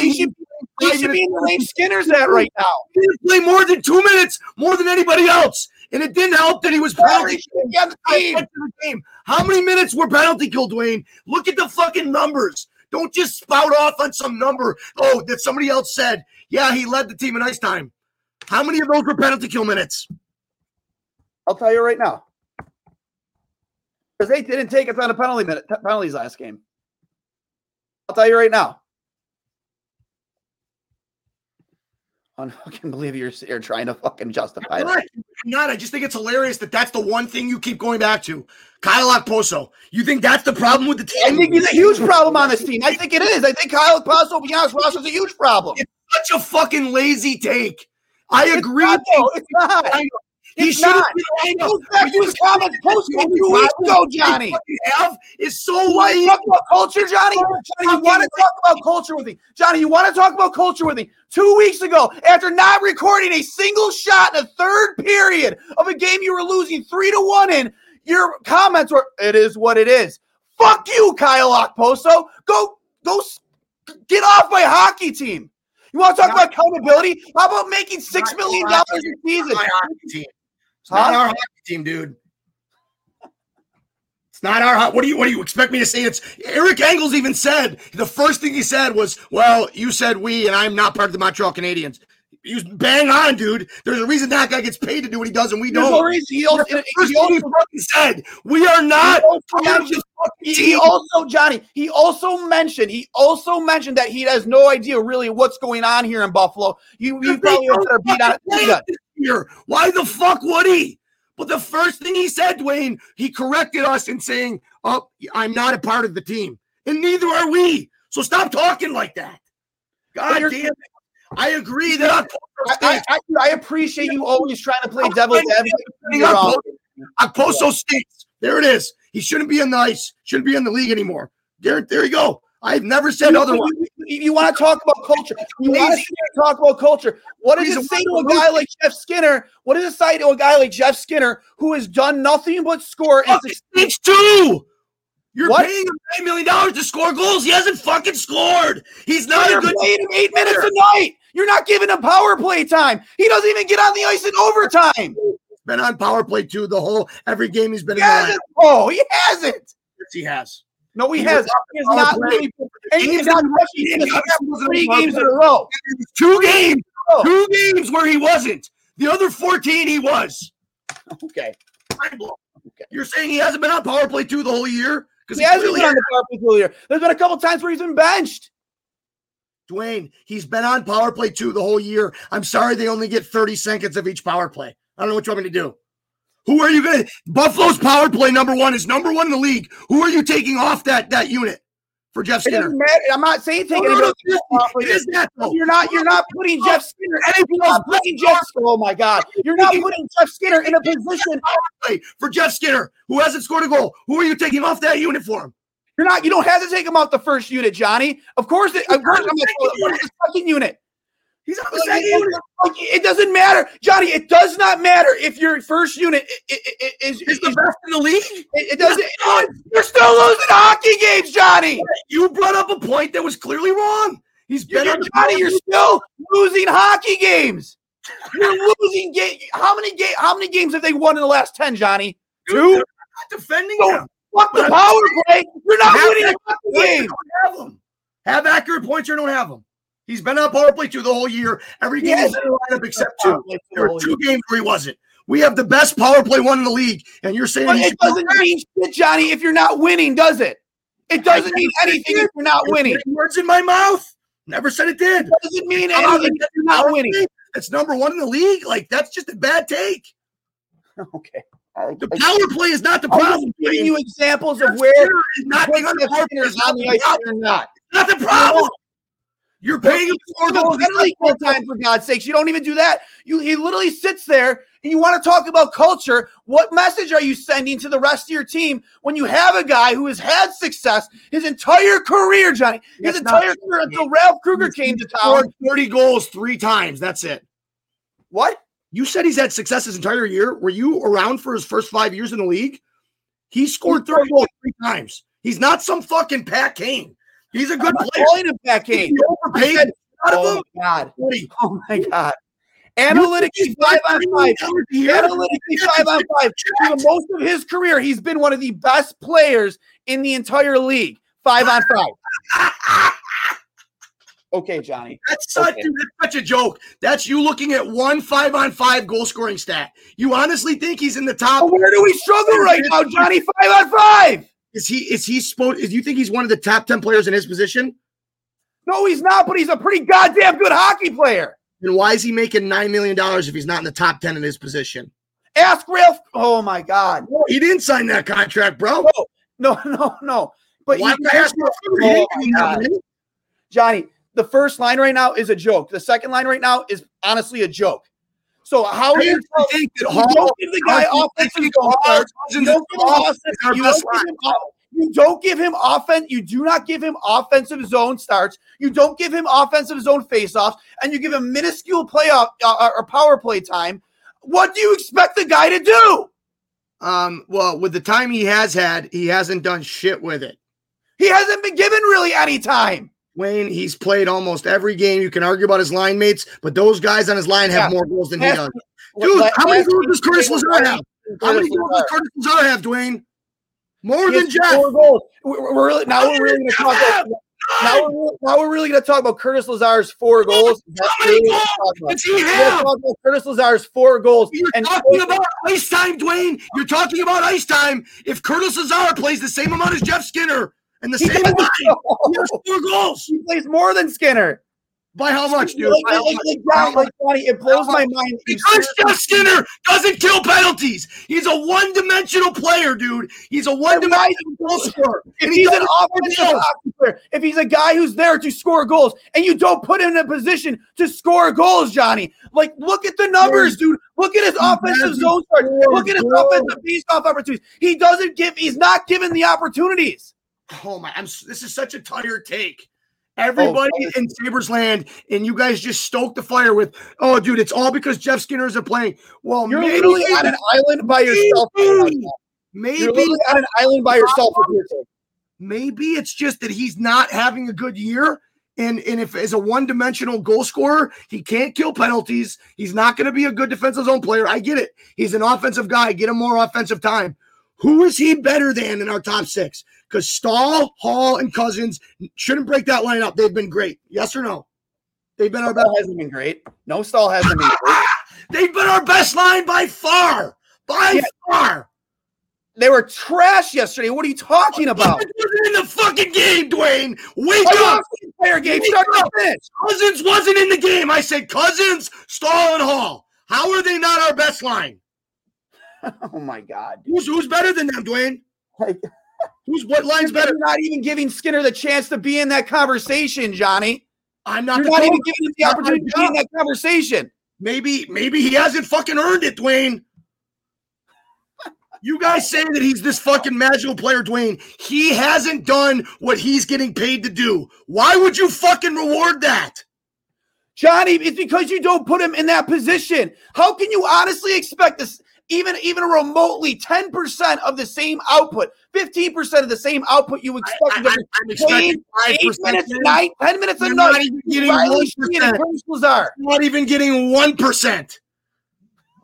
he should, he should be in the range Skinner's at right now. He didn't play more than two minutes, more than anybody else, and it didn't help that he was penalty the game. How many minutes were penalty killed, Dwayne? Look at the fucking numbers. Don't just spout off on some number. Oh, that somebody else said. Yeah, he led the team in ice time. How many of those were penalty kill minutes? I'll tell you right now. Because they didn't take a ton of penalty minute, penalties last game. I'll tell you right now. I (laughs) fucking believe you're, you're trying to fucking justify that. I'm not. I just think it's hilarious that that's the one thing you keep going back to. Kyle Okposo. You think that's the problem with the team? I think he's a huge problem on this team. I think it is. I think Kyle Okposo, be honest, Ross is a huge problem. It's such a fucking lazy take. I agree. It's not, though. It's not. He should have not. been. I know. Goes back to his comments posted two weeks ago, Johnny. What have is so to talk about culture, Johnny? Johnny, you want to talk about culture with me? Johnny, you want to talk about culture with me? Two weeks ago, after not recording a single shot in the third period of a game you were losing three to one in, your comments were, "It is what it is." Fuck you, Kyle Okposo. Go, go, get off my hockey team. You want to talk about accountability? How about making six Not million dollars a season? It's not our hockey team, dude. It's not our. What do you? What do you expect me to say? It's Eric Engels even said the first thing he said was, "Well, you said we, and I'm not part of the Montreal Canadiens." He was bang on, dude. There's a reason that guy gets paid to do what he does, and we There's don't. no reason. He also, First he thing also he said, "We are not." He also part of mentioned- this fucking He, he also, Johnny, he also mentioned, he also mentioned that he has no idea really what's going on here in Buffalo. You, you probably better beat on it. too, then. this year. Why the fuck would he? But the first thing he said, Dwayne, he corrected us in saying, "Oh, I'm not a part of the team, and neither are we." So stop talking like that. God damn it! I agree that I'm I, I, I, I appreciate you always trying to play devil's advocate. You're wrong. Okposo stinks. There it is. He shouldn't be in the ice. Shouldn't be in the league anymore. There, there you go. I've never said You, otherwise. you, you want to talk about culture. You want to talk about culture. What does it say to a guy like Jeff Skinner? What does it say to a guy like Jeff Skinner who has done nothing but score and stinks too. You're What? paying him nine million dollars to score goals. He hasn't fucking scored. He's not a good. playing him eight minutes a night. You're not giving him power play time. He doesn't even get on the ice in overtime. He's Been on power play too the whole every game he's been He in. Hasn't. Oh, he hasn't. Yes, he has. No, he He has. He has not really. And he's not in- touching games the he wasn't three games in a row. Two games. Two games where he wasn't. The other 14 he was. (laughs) Okay. Blown. You're saying he hasn't been on power play two the whole year? Because He hasn't been on the power play earlier. There's been a couple times where he's been benched. Dwayne, he's been on power play two the whole year. I'm sorry they only get 30 seconds of each power play. I don't know what you want me to do. Who are you going to? Buffalo's power play number one is number one in the league. Who are you taking off that that unit for Jeff Skinner? I'm not saying take No, no, no, off the power play. it is that though. You're not. You're not putting Jeff Skinner. Anything You're not else putting Jeff. Oh my God! You're not putting Jeff Skinner in a position. for Jeff Skinner, who hasn't scored a goal. Who are you taking off that unit for him? You're not. You don't have to take him off the first unit, Johnny. Of course. It, of course. I'm the not, second what is the second unit? He's on the second it, unit. like, it doesn't matter, Johnny. It does not matter if your first unit i- i- i- is. Is- the best in the league. it, it doesn't. (laughs) You're still losing hockey games, Johnny. You brought up a point that was clearly wrong. He's You're, been on the Johnny, you're still losing hockey games. You're losing game. How many game? How many games have they won in the last ten, Johnny? Two. Not defending him. Fuck the power play. You're not winning a accurate hockey points or game. have them. Have accurate points or don't have them. He's been on power play two the whole year. Every game Yes. he's in the lineup except two. There were two games where he wasn't. We have the best power play one in the league, and you're saying it doesn't mean shit, Johnny, if you're not winning, does it? It doesn't mean anything if you're not winning. Words in my mouth. Never said it did. It doesn't mean anything if you're not winning. That's number one in the league. Like that's just a bad take. (laughs) Okay. I- The I- power play is not the I'm problem. giving you examples of where not the Jeff power play. Skinner's It's not the the problem. not. Not the problem. You're paying him for the penalty kill time for God's sakes. You don't even do that. You he literally sits there and you want to talk about culture. What message are you sending to the rest of your team when you have a guy who has had success his entire career, Johnny? His That's entire career until Ralph Krueger came to town. scored 30 goals three times. That's it. What? You said he's had success his entire year. Were you around for his first five years in the league? He scored 30 goals three times. He's not some fucking Pat Kane. He's a good I'm player. calling him back game. Overpaid Oh my god. Oh my god. Analytically five on five. $30 a year? Analytically five on five. For most of his career, he's been one of the best players in the entire league. Five on five. (laughs) Okay, Johnny. That's such, Okay. dude, that's such a joke. That's you looking at one five on five goal scoring stat. You honestly think he's in the top? Where do we struggle right now, Johnny? Five on five. Is he? Is he supposed? Do you think he's one of the top ten players in his position? No, he's not, but he's a pretty goddamn good hockey player. Then why is he making nine million dollars if he's not in the top ten in his position? Ask Ralph. Oh my God. He didn't sign that contract, bro. No, no, (laughs) no. no. But Why he, would I ask Oh, He didn't me that God. Johnny, the first line right now is a joke. The second line right now is honestly a joke. So how do you, think that you don't give the guy offensive you don't give him Hall offense- you don't give him you don't give him offense. You do not give him offensive zone starts. You don't give him offensive zone faceoffs, and you give him minuscule playoff uh, or power play time. What do you expect the guy to do? Um, well, with the time he has had, he hasn't done shit with it. He hasn't been given really any time. Wayne, he's played almost every game. You can argue about his line mates, but those guys on his line have Yeah. more goals than he Has- does. Dude, Let- how many goals does Curtis Lazar have? How many goals does Curtis Lazar have, Dwayne? More than Jeff. four goals. We're, we're really now we're really going to talk about now we're, now we're really going to talk about Curtis Lazar's four goals. How many really goals we're talking about. does he have? talk about Curtis Lazar's four goals. You're And talking about ice time, Dwayne. You're talking about ice time. If Curtis Lazar plays the same amount as Jeff Skinner and the he, same line, he has four goals. he plays more than Skinner. By how much, dude? Like, like, Johnny, like, Johnny, it blows my mind. Because Jeff Skinner doesn't kill penalties. He's a one-dimensional player, dude. He's a one-dimensional goal scorer. If he's an offensive player, if he's a guy who's there to score goals, and you don't put him in a position to score goals, Johnny, like look at the numbers, dude. Look at his offensive zone start. Look at his offensive face-off opportunities. He doesn't give. He's not given the opportunities. Oh my! I'm. This is such a tired take. Oh, Everybody Oh, in Sabres land, and you guys just stoke the fire with, "Oh, dude, it's all because Jeff Skinner isn't playing." Well, You're maybe, literally on an island by yourself. Maybe. You're literally on an island by yourself. with your team. maybe it's just that he's not having a good year. And, and if as a one-dimensional goal scorer, he can't kill penalties. He's not going to be a good defensive zone player. I get it. He's an offensive guy. Get him more offensive time. Who is he better than in our top six? Because Staal, Hall, and Cozens shouldn't break that line up. They've been great. Yes or no? They've been our best. Hasn't been great. No Staal hasn't been great. (laughs) They've been our best line by far. By Yeah. far. They were trash yesterday. What are you talking about? Wasn't in the fucking game, Dwayne. Wake up. entire game? Wake Start up. Cozens wasn't in the game. I said Cozens, Staal, and Hall. How are they not our best line? (laughs) Oh my god. Who's who's better than them, Dwayne? Who's what line's better? You're not even giving Skinner the chance to be in that conversation, Johnny. I'm not You're not even giving him the opportunity to be in that conversation. Maybe maybe he hasn't fucking earned it, Dwayne. You guys say that he's this fucking magical player, Dwayne. He hasn't done what he's getting paid to do. Why would you fucking reward that? Johnny, it's because you don't put him in that position. How can you honestly expect this? Even even remotely 10% of the same output, 15% of the same output you expect I, to am expecting five eight minutes, percent. nine, 10 minutes a night. not even getting one Sheahan and percent. Curtis Lazar. Not even getting one percent.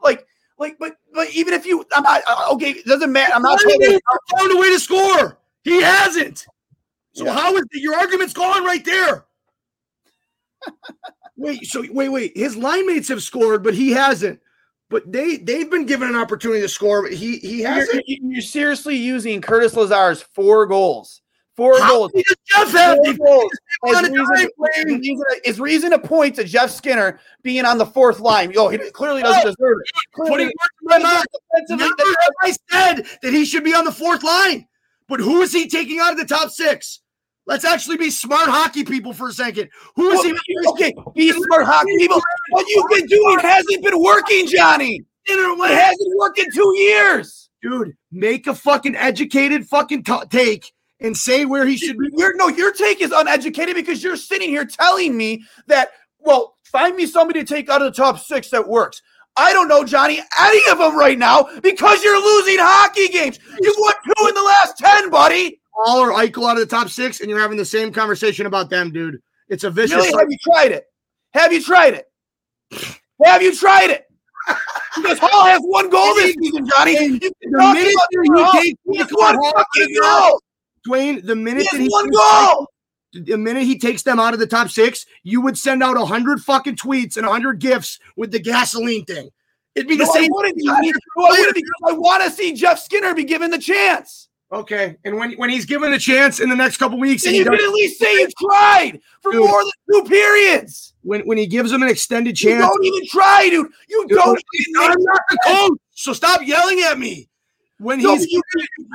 Like, like, but but even if you I'm not uh, okay, it doesn't matter. I'm not Why saying did found a way to score. He hasn't. So Yeah. how is your argument's gone right there? (laughs) wait, so wait, wait. His line mates have scored, but he hasn't. But they they've been given an opportunity to score, but he he hasn't. you're- you're seriously using Curtis Lazar's four goals. Four How goals. does Jeff have? Four goals. Of reason, time, as Wayne. reason, is reason to point to Jeff Skinner being on the fourth line. Yo, he clearly doesn't oh, deserve it. Putting words in my mouth. defensively, have I said that he should be on the fourth line. But who is he taking out of the top six? Let's actually be smart hockey people for a second. Who is Well, he? okay, be smart hockey people. What you've been doing hasn't been working, Johnny. It hasn't worked in two years. dude, make a fucking educated fucking t- take and say where he should be. Your no, your take is uneducated because you're sitting here telling me that. Well, find me somebody to take out of the top six that works. I don't know, Johnny, any of them right now because you're losing hockey games. You've won two in the last ten, buddy. All or Eichel out of the top six, and you're having the same conversation about them, dude. It's a vicious. Really, have you tried it? Have you tried it? Have you tried it? Because Hall has one goal this season, Johnny. You the minute about that your Hall. he takes He has Michael one Hall fucking goal. Dwayne, the minute He that he one goal. the minute he takes them out of the top six, you would send out a hundred fucking tweets and a hundred gifs with the gasoline thing. It'd be the No, I same. wouldn't. I wouldn't because I want to see Jeff Skinner be given the chance. Okay, and when when he's given a chance in the next couple weeks, And you can at least say you tried for Dude. more than two periods. when when he gives him an extended You chance, don't even try, dude. You Dude, don't. I'm not the coach, so stop yelling at me. When No, he's you,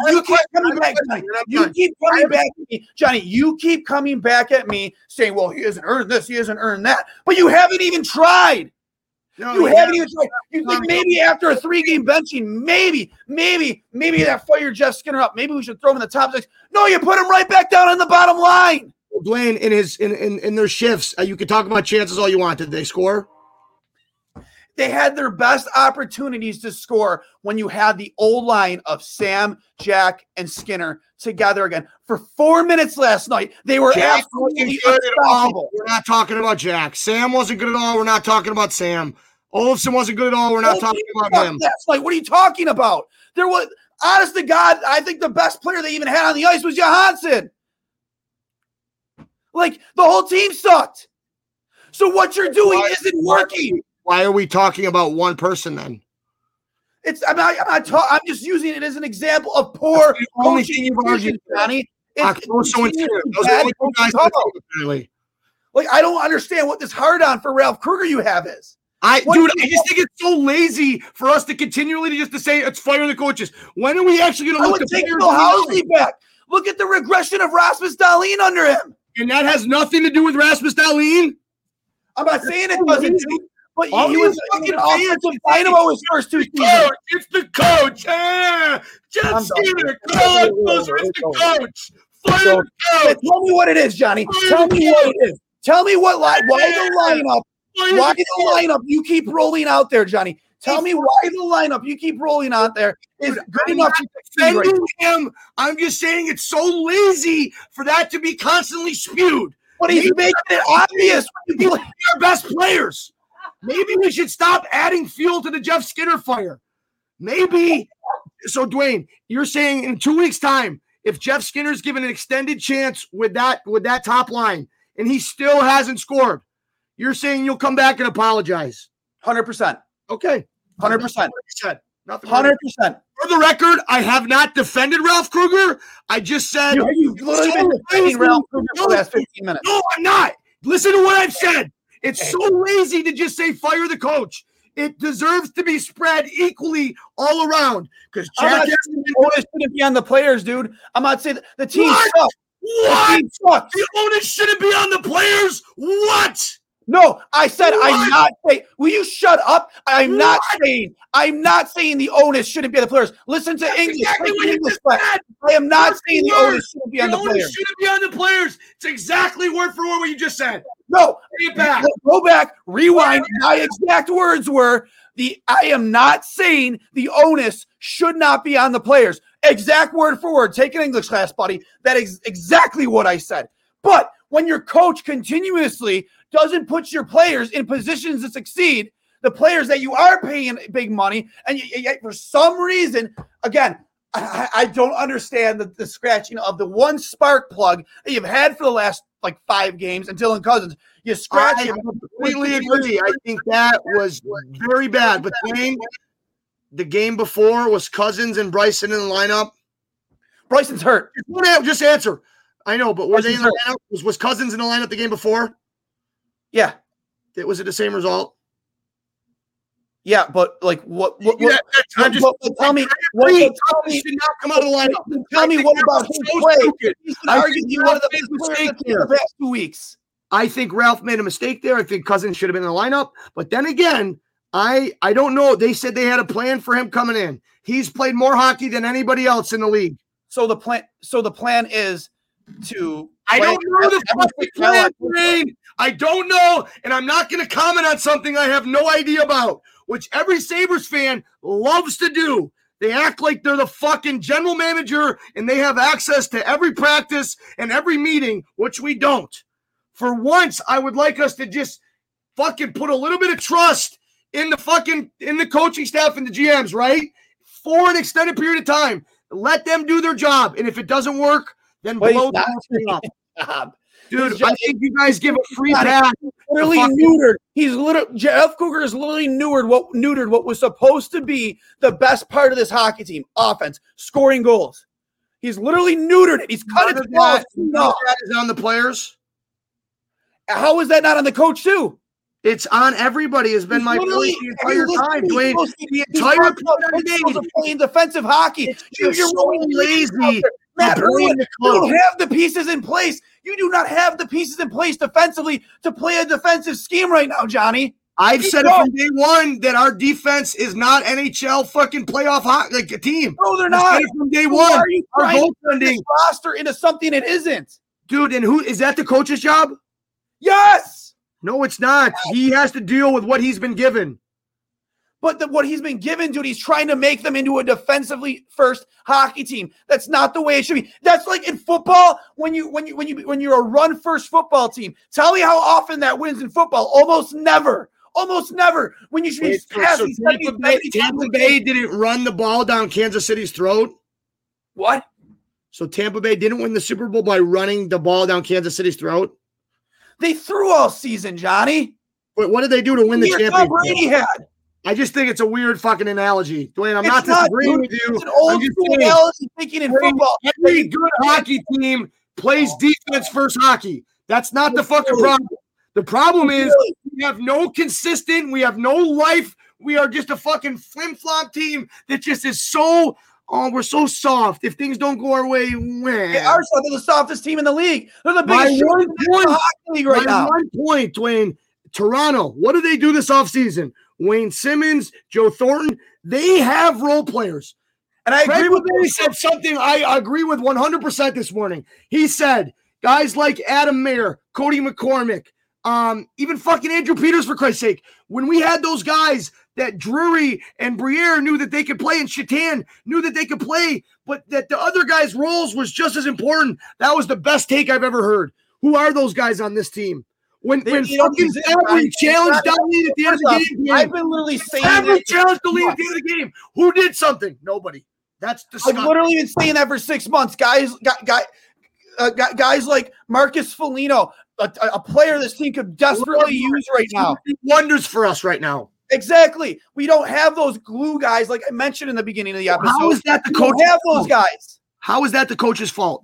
you keep coming back, Johnny. You keep coming back at me, Johnny. You keep coming back at me saying, "Well, he hasn't earned this, he hasn't earned that," but you haven't even tried. No, You haven't even tried. You think maybe after a three game benching, maybe, maybe, maybe that fired Jeff Skinner up. Maybe we should throw him in the top six. No, you put him right back down on the bottom line. Dwayne in his in in, in their shifts. Uh, you can talk about chances all you want. Did they score? They had their best opportunities to score when you had the old line of Sam, Jack, and Skinner together again. For four minutes last night, they were Jack absolutely wasn't good at all. We're not talking about Jack. Sam wasn't good at all. We're not talking about Sam. Olofsson wasn't good at all. We're not talking about him. Last night, what are you talking about? There was, honest to God, I think the best player they even had on the ice was Johansson. Like the whole team sucked. So what you're doing Why- isn't working. Why are we talking about one person then? It's I'm not, I'm not ta- I'm just using it as an example of poor That's the only thing you've argued. Johnny. It's- Okposo and it's Skinner. Those are bad the only two coaching guys apparently. Like I don't understand what this hard on for Ralph Krueger you have is. I What dude, I just think it's so lazy for us to continually just to say it's fire the coaches. When are we actually going to look take at Bill Housley back. Look at the regression of Rasmus Dahlin under him. And that has nothing to do with Rasmus Dahlin. I'm not saying it doesn't, do, but he, All he was fucking offensive dynamo his first two seasons. It's the coach. Ah, Jeff. Skinner, it closer. It's the coach. Fire So- the coach. Tell me what it is, Johnny. Tell me what it is. Tell me what line. Why the lineup? Why the lineup you keep rolling out there, Johnny? Tell me why the lineup you keep rolling out there is Dude, good I'm enough to defending him. I'm just saying it's so lazy for that to be constantly spewed. But he's making it obvious when you play. our best players. Maybe we should stop adding fuel to the Jeff Skinner fire. Maybe. So, Dwayne, you're saying in two weeks' time, if Jeff Skinner's given an extended chance with that with that top line, and he still hasn't scored, you're saying you'll come back and apologize. Hundred percent. Okay, Hundred percent. said nothing. Hundred percent. For the record, I have not defended Ralph Krueger. I just said You, you've literally So been defending. Ralph Krueger for the last 15 minutes. No, I'm not. Listen to what I've said. It's so lazy to just say fire the coach. It deserves to be spread equally all around because Jack. not saying the onus shouldn't be on the players, dude. I'm not saying the team What? sucks. What? The team sucks. The onus shouldn't be on the players. What? No, I said What? I'm not saying. Will you shut up? I'm not saying. I'm not saying the onus shouldn't be on the players. Listen to English. exactly what English. I am not saying the word. onus shouldn't be on the onus players. shouldn't be on the players. It's exactly word for word what you just said. No, back. go back, rewind. My exact words were the I am not saying the onus should not be on the players. Exact word for word. Take an English class, buddy. That is exactly what I said. But when your coach continuously doesn't put your players in positions to succeed, the players that you are paying big money, and yet for some reason, again, I, I don't understand the, the scratching of the one spark plug that you've had for the last like five games until Dylan Cozens. You scratch I him. completely agree. I think that was very bad. But Dwayne, the game before was Cozens and Bryson in the lineup. Bryson's hurt. Just don't have- Just answer. I know, but were they in the lineup? Was, was Cozens in the lineup the game before? Yeah, It was it the same result? yeah, but like what? what, Yeah, what that's- I'm just but- but tell me, what, tell me, should not come out of the lineup. tell me what about his so play? stupid. He's I been think arguably one of the Ralph made a best players mistake in the past two weeks. I think Ralph made a mistake there. I think Cousins should have been in the lineup. But then again, I I don't know. They said they had a plan for him coming in. He's played more hockey than anybody else in the league. So the plan, so the plan is to. I don't know the fucking plan, Dwayne. I don't know, and I'm not going to comment on something I have no idea about, which every Sabres fan loves to do. They act like they're the fucking general manager and they have access to every practice and every meeting, which we don't. For once, I would like us to just fucking put a little bit of trust in the fucking in the coaching staff and the GMs, right? For an extended period of time. Let them do their job. And if it doesn't work, then Wait, blow the not- whole thing up. Dude, He's I think you guys give a free pass. literally neutered. He's literally Jeff Cougar is literally neutered what neutered what was supposed to be the best part of this hockey team: offense, scoring goals. He's literally neutered it. He's cut it off. of balls. that, that is on the players. How is that not on the coach too? It's on everybody. Has been He's my point the entire time, Dwayne. The entire talking about I principles playing defensive hockey. It's You- just you're so lazy. Matt you don't have the pieces in place. You do not have the pieces in place defensively to play a defensive scheme right now, Johnny. I've said it from day one that our defense is not NHL fucking playoff hot, like a team. No, they're not. from day one. are you Our goaltending, roster into something it isn't? dude, and who is that the coach's job? Yes. No, it's not. He has to deal with what he's been given. But the, what he's been given, dude, he's trying to make them into a defensively first hockey team. That's not the way it should be. That's like in football when you when you when you when you're a run first football team. Tell me how often that wins in football. Almost never. Almost never. When you should be Wait, so- Tampa Bay, Tampa Bay didn't run the ball down Kansas City's throat. What? So Tampa Bay didn't win the Super Bowl by running the ball down Kansas City's throat. They threw all season, Johnny. Wait, what did they do to win the Tom Brady championship? had. I just think it's a weird fucking analogy, Dwayne. I'm not not, disagreeing dude. with you. It's an old school analogy thinking in football. Every good hockey team plays defense first hockey. That's not the fucking problem. The problem is we have no consistent, we have no life. We are just a fucking flim flop team that just is so oh, we're so soft. If things don't go our way, They man. are some of the softest team in the league. They're the biggest one point- the hockey league right now. one point, Dwayne. Toronto, what do they do this offseason? Wayne Simmonds, Joe Thornton, they have role players. And I agree with you. said something I agree with 100% this morning. He said, guys like Adam Mair, Cody McCormick, um, even fucking Andrew Peters, for Christ's sake, when we had those guys that Drury and Briere knew that they could play, and Chatan knew that they could play, but that the other guys' roles was just as important. That was the best take I've ever heard. Who are those guys on this team? When, They- when fucking Fabry Brian. challenged not- at the end of the off, game, I've been literally saying Fabry that. challenged the lead at the end of the game. Who did something? Nobody. That's I've literally been saying that for six months. Guys, guy, guy, uh, guys like Marcus Foligno, a, a player this team could desperately use right now. wonders for us right now. Exactly. We don't have those glue guys, like I mentioned in the beginning of the episode. How is that the we coach? don't have those guys. How is that the coach's fault?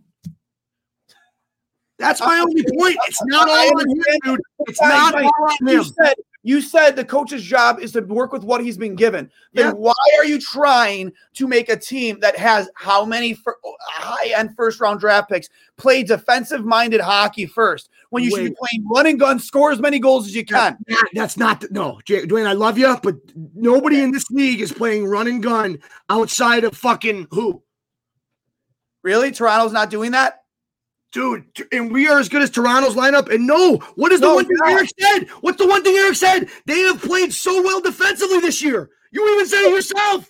That's my only point. It's not all on him, dude. It's not all on You him. said you said the coach's job is to work with what he's been given. Then Yeah. why are you trying to make a team that has how many high end first round draft picks play defensive minded hockey first when you should be playing run and gun, score as many goals as you can? That- that's not the, no, Jay, Dwayne. I love you, but nobody in this league is playing run and gun outside of fucking who, Really, Toronto's not doing that. Dude. And we are as good as Toronto's lineup. And no, what is the No, one thing. Eric said? What's the one thing Eric said? They have played so well defensively this year. You even said it yourself.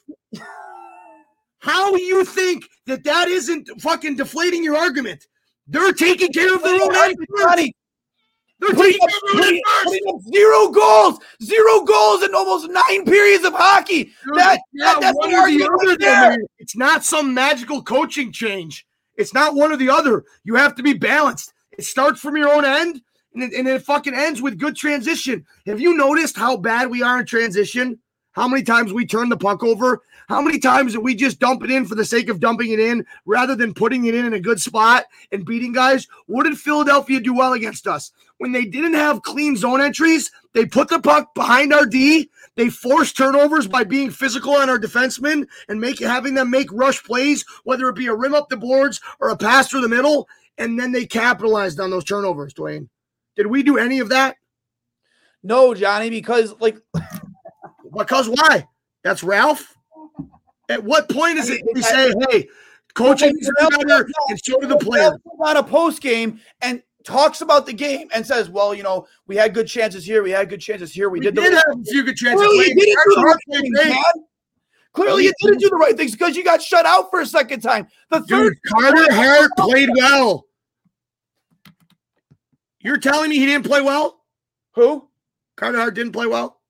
How do you think that that isn't fucking deflating your argument? They're taking care of their own end first. They're putting taking up, care of their own putting- putting up zero goals, zero goals in almost nine periods of hockey. Dude, That, that that's the argument though, there. It's not some magical coaching change. It's not one or the other. You have to be balanced. It starts from your own end, and it, and it fucking ends with good transition. Have you noticed how bad we are in transition? How many times we turn the puck over? How many times that we just dump it in for the sake of dumping it in rather than putting it in in a good spot and beating guys? What did Philadelphia do well against us? When they didn't have clean zone entries, they put the puck behind our D. They force turnovers by being physical on our defensemen and make having them make rush plays, whether it be a rim up the boards or a pass through the middle, and then they capitalized on those turnovers. Dwayne, did we do any of that? No, Johnny, because like (laughs) Because why? That's Ralph. At what point is it we say, "Hey, coaching is better," and so do the player? On a post game and talks about the game and says, "Well, you know, we had good chances here, we had good chances here, we, We did, did the have a few good chances. Clearly, you didn't do the right things, man. Clearly, you didn't do the right things because you got shut out for a second time. The Dude, third, Carter Hart played well. You're telling me he didn't play well? who? Carter Hart didn't play well.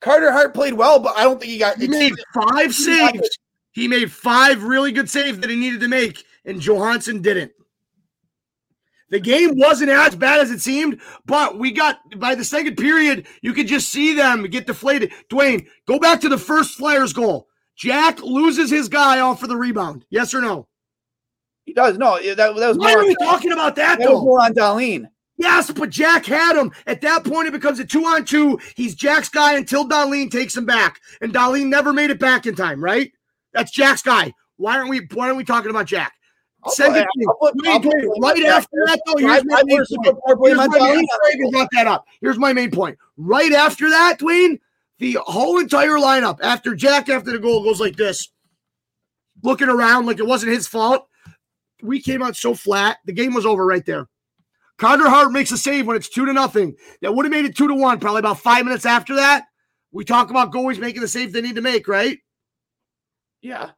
Carter Hart played well, but I don't think he got. He made five saves. He made five really good saves that he needed to make, and Johansson didn't. The game wasn't as bad as it seemed, but we got by the second period, you could just see them get deflated. Dwayne, go back to the first Flyers goal. Jack loses his guy off for the rebound. Yes or no? He does. No, that, that was Why more. are we talking about that that was though? more on Dahlin. Yes, but Jack had him. At that point, it becomes a two on two. He's Jack's guy until Dahlin takes him back. And Dahlin never made it back in time, right? That's Jack's guy. Why aren't we why aren't we talking about Jack? Second thing, wait, wait, right after that, though, here's my main point. Here's my main, brought that up. Here's my main point. Right after that, Dwayne, the whole entire lineup, after Jack, after the goal, goes like this, looking around like it wasn't his fault. We came out so flat. The game was over right there. Carter Hart makes a save when it's two to nothing. That would have made it two to one. Probably about five minutes after that. We talk about goalies making the save they need to make, right? Yeah.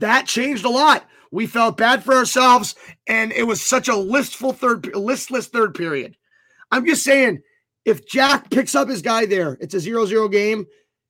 That changed a lot. We felt bad for ourselves, and it was such a listful third, listless third period. I'm just saying, if Jack picks up his guy there, it's a zero-zero game.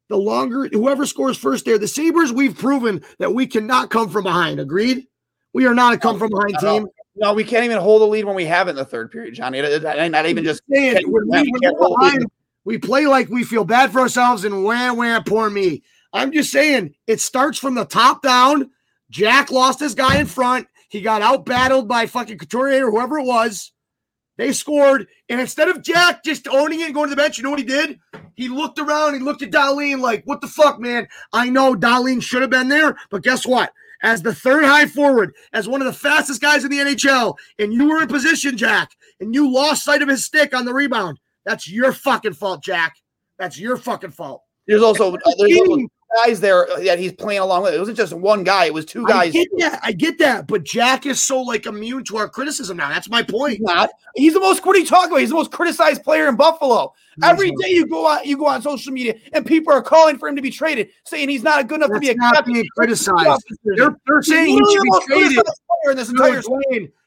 The longer whoever scores first there, the Sabres, we've proven that we cannot come from behind. Agreed? We are not a come from behind team. No, we can't even hold the lead when we have it in the third period, Johnny. Not even just saying, when we, when behind, we play like we feel bad for ourselves and wham wham, poor me. I'm just saying it starts from the top down Jack lost his guy in front. He got out battled by fucking Couturier or whoever it was. They scored. And instead of Jack just owning it and going to the bench, you know what he did? He looked around, he looked at Dahlin like, what the fuck, man? I know Dahlin should have been there, but guess what? As the third high forward, as one of the fastest guys in the NHL, and you were in position, Jack, and you lost sight of his stick on the rebound, that's your fucking fault, Jack. That's your fucking fault. There's also, there's also guys there that he's playing along with. It wasn't just one guy; it was two guys. I get that. I get that. But Jack is so like immune to our criticism now. That's my point. He's not. He's the most. What are you talking about? He's the most criticized player in Buffalo. Every day you go on, you go on social media, and people are calling for him to be traded, saying he's not good enough That's to be a not being criticized. They're, they're saying he should be traded. In this entire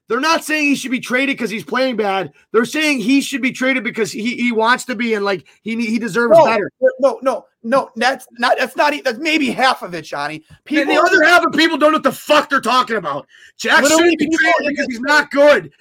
they're not saying he should be traded because he's playing bad. They're saying he should be traded because he, he wants to be and like he he deserves no, better. No, no, no. That's not that's not that's maybe half of it, Johnny. People, and the other half of people don't know what the fuck they're talking about. Jack shouldn't be traded because he's not good.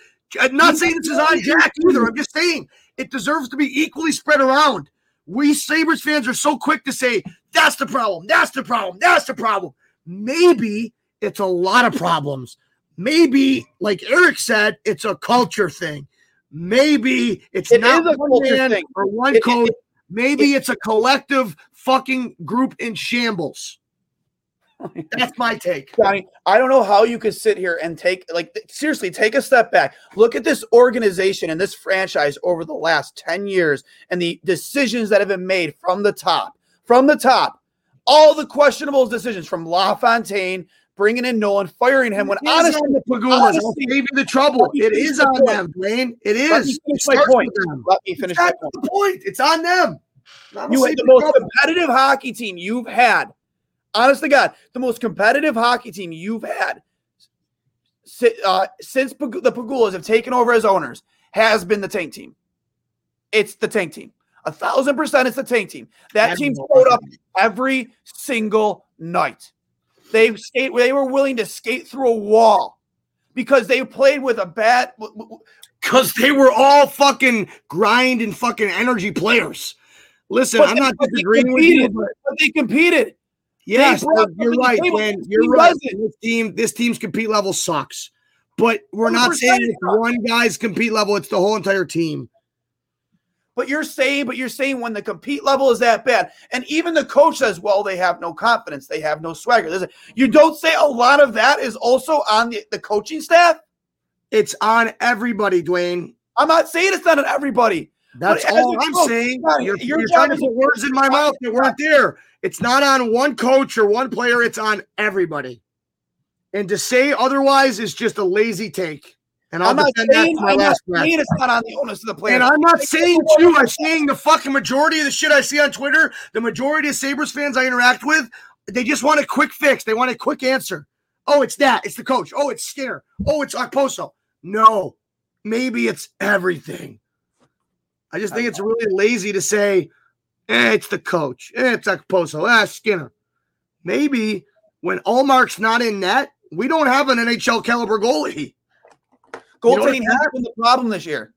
I'm not saying this is on Jack either. I'm just saying it deserves to be equally spread around. We Sabres fans are so quick to say that's the problem. That's the problem. That's the problem. Maybe it's a lot of problems. Maybe, like Eric said, it's a culture thing. Maybe it's it not one man thing. or one it, coach. It, Maybe it's a collective fucking group in shambles. (laughs) That's my take. Johnny, I don't know how you could sit here and take like seriously take a step back. Look at this organization and this franchise over the last 10 years and the decisions that have been made from the top. From the top. All the questionable decisions from LaFontaine bringing in Nolan, firing him. When honestly, the Pegulas, saving the trouble. It is on point. them, Blaine. It is. Let me finish my point. Let me finish my point. The point. It's on them. You had the most trouble. competitive hockey team you've had. Honest to God, the most competitive hockey team you've had uh, since the Pegulas have taken over as owners has been the tank team. It's the tank team. A thousand percent, it's the tank team. That team showed up every single night. They skate. They were willing to skate through a wall because they played with a bat. Because they were all fucking grind and fucking energy players. Listen, but I'm they, not disagreeing with you, but, but they competed. Yes, they you're right, man. You're right. This team, this team's compete level sucks. But we're not saying it's one guy's compete level; it's the whole entire team. But you're saying, but you're saying when the compete level is that bad, and even the coach says, well, they have no confidence, they have no swagger. you don't say a lot of that is also on the, the coaching staff. It's on everybody, Dwayne. I'm not saying it's not on everybody. That's all I'm coach, saying. You're, you're, you're trying to put words in my mouth that weren't there. It's not on one coach or one player. It's on everybody. And to say otherwise is just a lazy take. And I'll I'm not saying, I'm not saying it's not on the onus of the player. And I'm not saying too. I'm saying the fucking majority of the shit I see on Twitter, the majority of Sabres fans I interact with, they just want a quick fix. They want a quick answer. Oh, it's that. It's the coach. Oh, it's Skinner. Oh, it's Okposo. No, maybe it's everything. I just think it's really lazy to say, eh, it's the coach. Eh, it's Okposo. Ah, Skinner. Maybe when Ullmark's not in net, we don't have an NHL caliber goalie. Goaltending hasn't been the problem this year.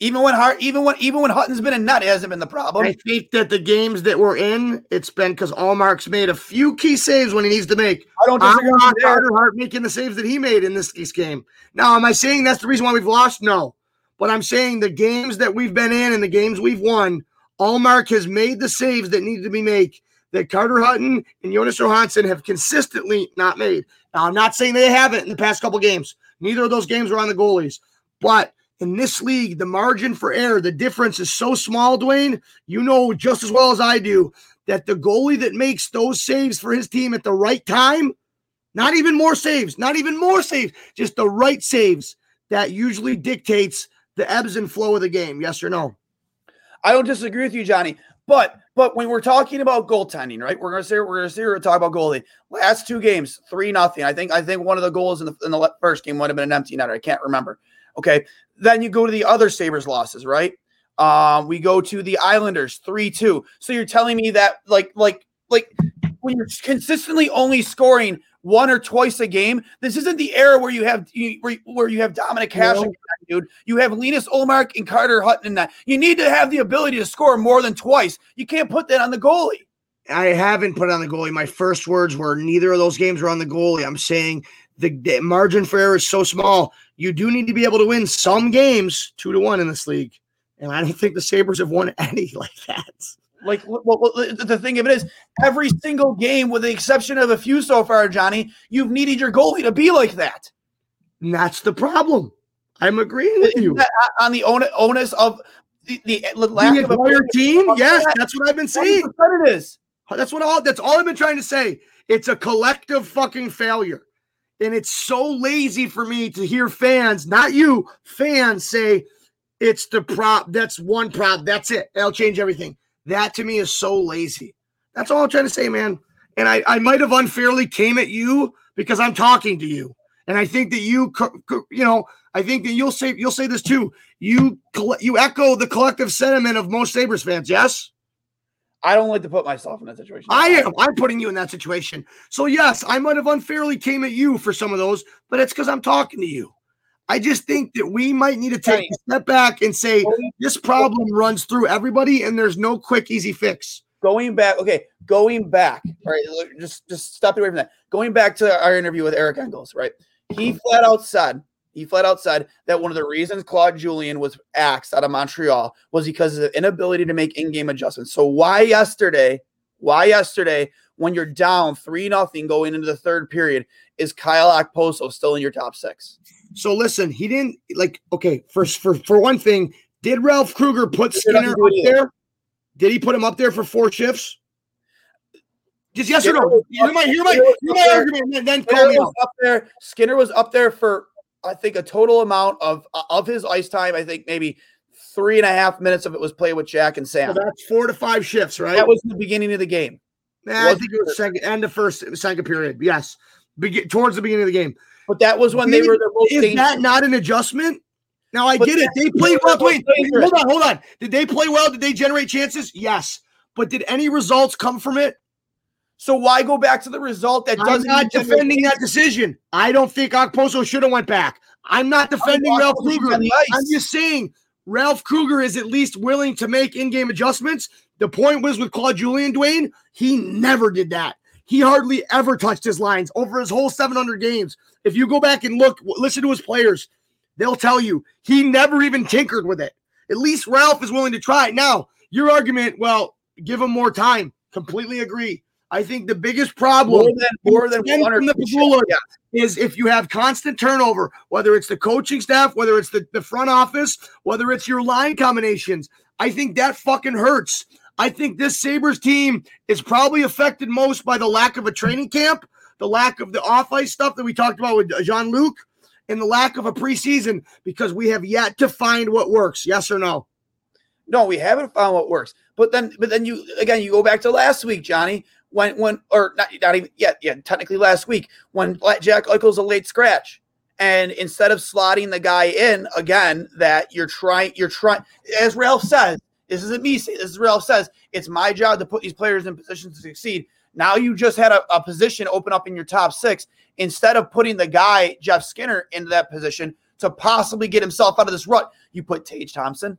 Even when Hart, even when even when Hutton's been a nut, it hasn't been the problem. I think that the games that we're in, it's been because Ullmark's made a few key saves when he needs to make. I don't disagree I'm not Carter Hart making the saves that he made in this game. Now, am I saying that's the reason why we've lost? No, but I'm saying the games that we've been in and the games we've won, Allmark has made the saves that needed to be made. that Carter Hutton and Jonas Johansson have consistently not made. Now, I'm not saying they haven't in the past couple games. Neither of those games were on the goalies. But in this league, the margin for error, the difference is so small, Dwayne. You know just as well as I do that the goalie that makes those saves for his team at the right time, not even more saves, not even more saves, just the right saves, that usually dictates the ebbs and flow of the game. Yes or no? I don't disagree with you, Johnny. But but when we're talking about goaltending, right? We're gonna say we're gonna say we're gonna talk about goalie. Last two games, three nothing. I think I think one of the goals in the in the first game might have been an empty netter. I can't remember. Okay, then you go to the other Sabres losses, right? Um, we go to the Islanders three two. So you're telling me that like like like when you're consistently only scoring one or twice a game, this isn't the era where you have where you have Dominik Hasek, no. dude. You have Linus Ullmark and Carter Hutton in that. You need to have the ability to score more than twice. You can't put that on the goalie. I haven't put it on the goalie. My first words were neither of those games were on the goalie. I'm saying the, the margin for error is so small. You do need to be able to win some games two to one in this league. And I don't think the Sabres have won (laughs) any like that. Like, well, the thing of it is, every single game, with the exception of a few so far, Johnny, you've needed your goalie to be like that. And that's the problem. I'm agreeing with you uh, on the onus of the, the lack the of a team. Yes, that's what I've been saying. It is. That's what all. That's all I've been trying to say. It's a collective fucking failure, and it's so lazy for me to hear fans, not you, fans say it's the prop. That's one prop. That's it. That'll change everything. That to me is so lazy. That's all I'm trying to say, man. And I, I might have unfairly came at you because I'm talking to you. And I think that you, you know, I think that you'll say you'll say this too. You you echo the collective sentiment of most Sabres fans. Yes. I don't like to put myself in that situation. I am. I'm putting you in that situation. So yes, I might have unfairly came at you for some of those, but it's because I'm talking to you. I just think that we might need to take a step back and say this problem runs through everybody and there's no quick, easy fix. Going back, okay, going back, right? Just just stop away from that. Going back to our interview with Eric Engels, right? He flat out said, he flat out said that one of the reasons Claude Julien was axed out of Montreal was because of the inability to make in-game adjustments. So why yesterday, why yesterday, when you're down three nothing going into the third period, is Kyle Okposo still in your top six? So listen, he didn't like. Okay, for for for one thing, did Ralph Krueger put Skinner up there? Did he put him up there for four shifts? Just yes Skinner or no? Hear my hear my hear my argument, and then call me was up there. Skinner was up there for I think a total amount of uh, of his ice time. I think maybe three and a half minutes of it was played with Jack and Sam. So that's four to five shifts, right? That was the beginning of the game. Nah, I think it was second end of first second period. Yes, Be- towards the beginning of the game. But that was when they were the most. Is dangerous. that not an adjustment? Now I but get it. They played well. Wait, hold on, hold on. Did they play well? Did they generate chances? Yes. But did any results come from it? So why go back to the result that doesn't? I'm not defending that decision. I don't think Okposo should have went back. I'm not defending Ralph Krueger. I'm just saying Ralph Krueger is at least willing to make in-game adjustments. The point was with Claude Julien Dwayne, he never did that. He hardly ever touched his lines over his whole 700 games. If you go back and look, listen to his players, they'll tell you he never even tinkered with it. At least Ralph is willing to try it. Now, your argument, well, give him more time. Completely agree. I think the biggest problem more than, more than the Pegula yeah. is if you have constant turnover, whether it's the coaching staff, whether it's the, the front office, whether it's your line combinations. I think that fucking hurts. I think this Sabres team is probably affected most by the lack of a training camp, the lack of the off ice stuff that we talked about with Jean Luc, and the lack of a preseason because we have yet to find what works. Yes or no? No, we haven't found what works. But then, but then you again, you go back to last week, Johnny, when when or not not even yet, yeah, technically last week when Jack Eichel's a late scratch. And instead of slotting the guy in again, that you're trying, you're trying, as Ralph says, this isn't me saying this is Ralph says it's my job to put these players in positions to succeed. Now you just had a, a position open up in your top six instead of putting the guy Jeff Skinner into that position to possibly get himself out of this rut. You put Tage Thompson.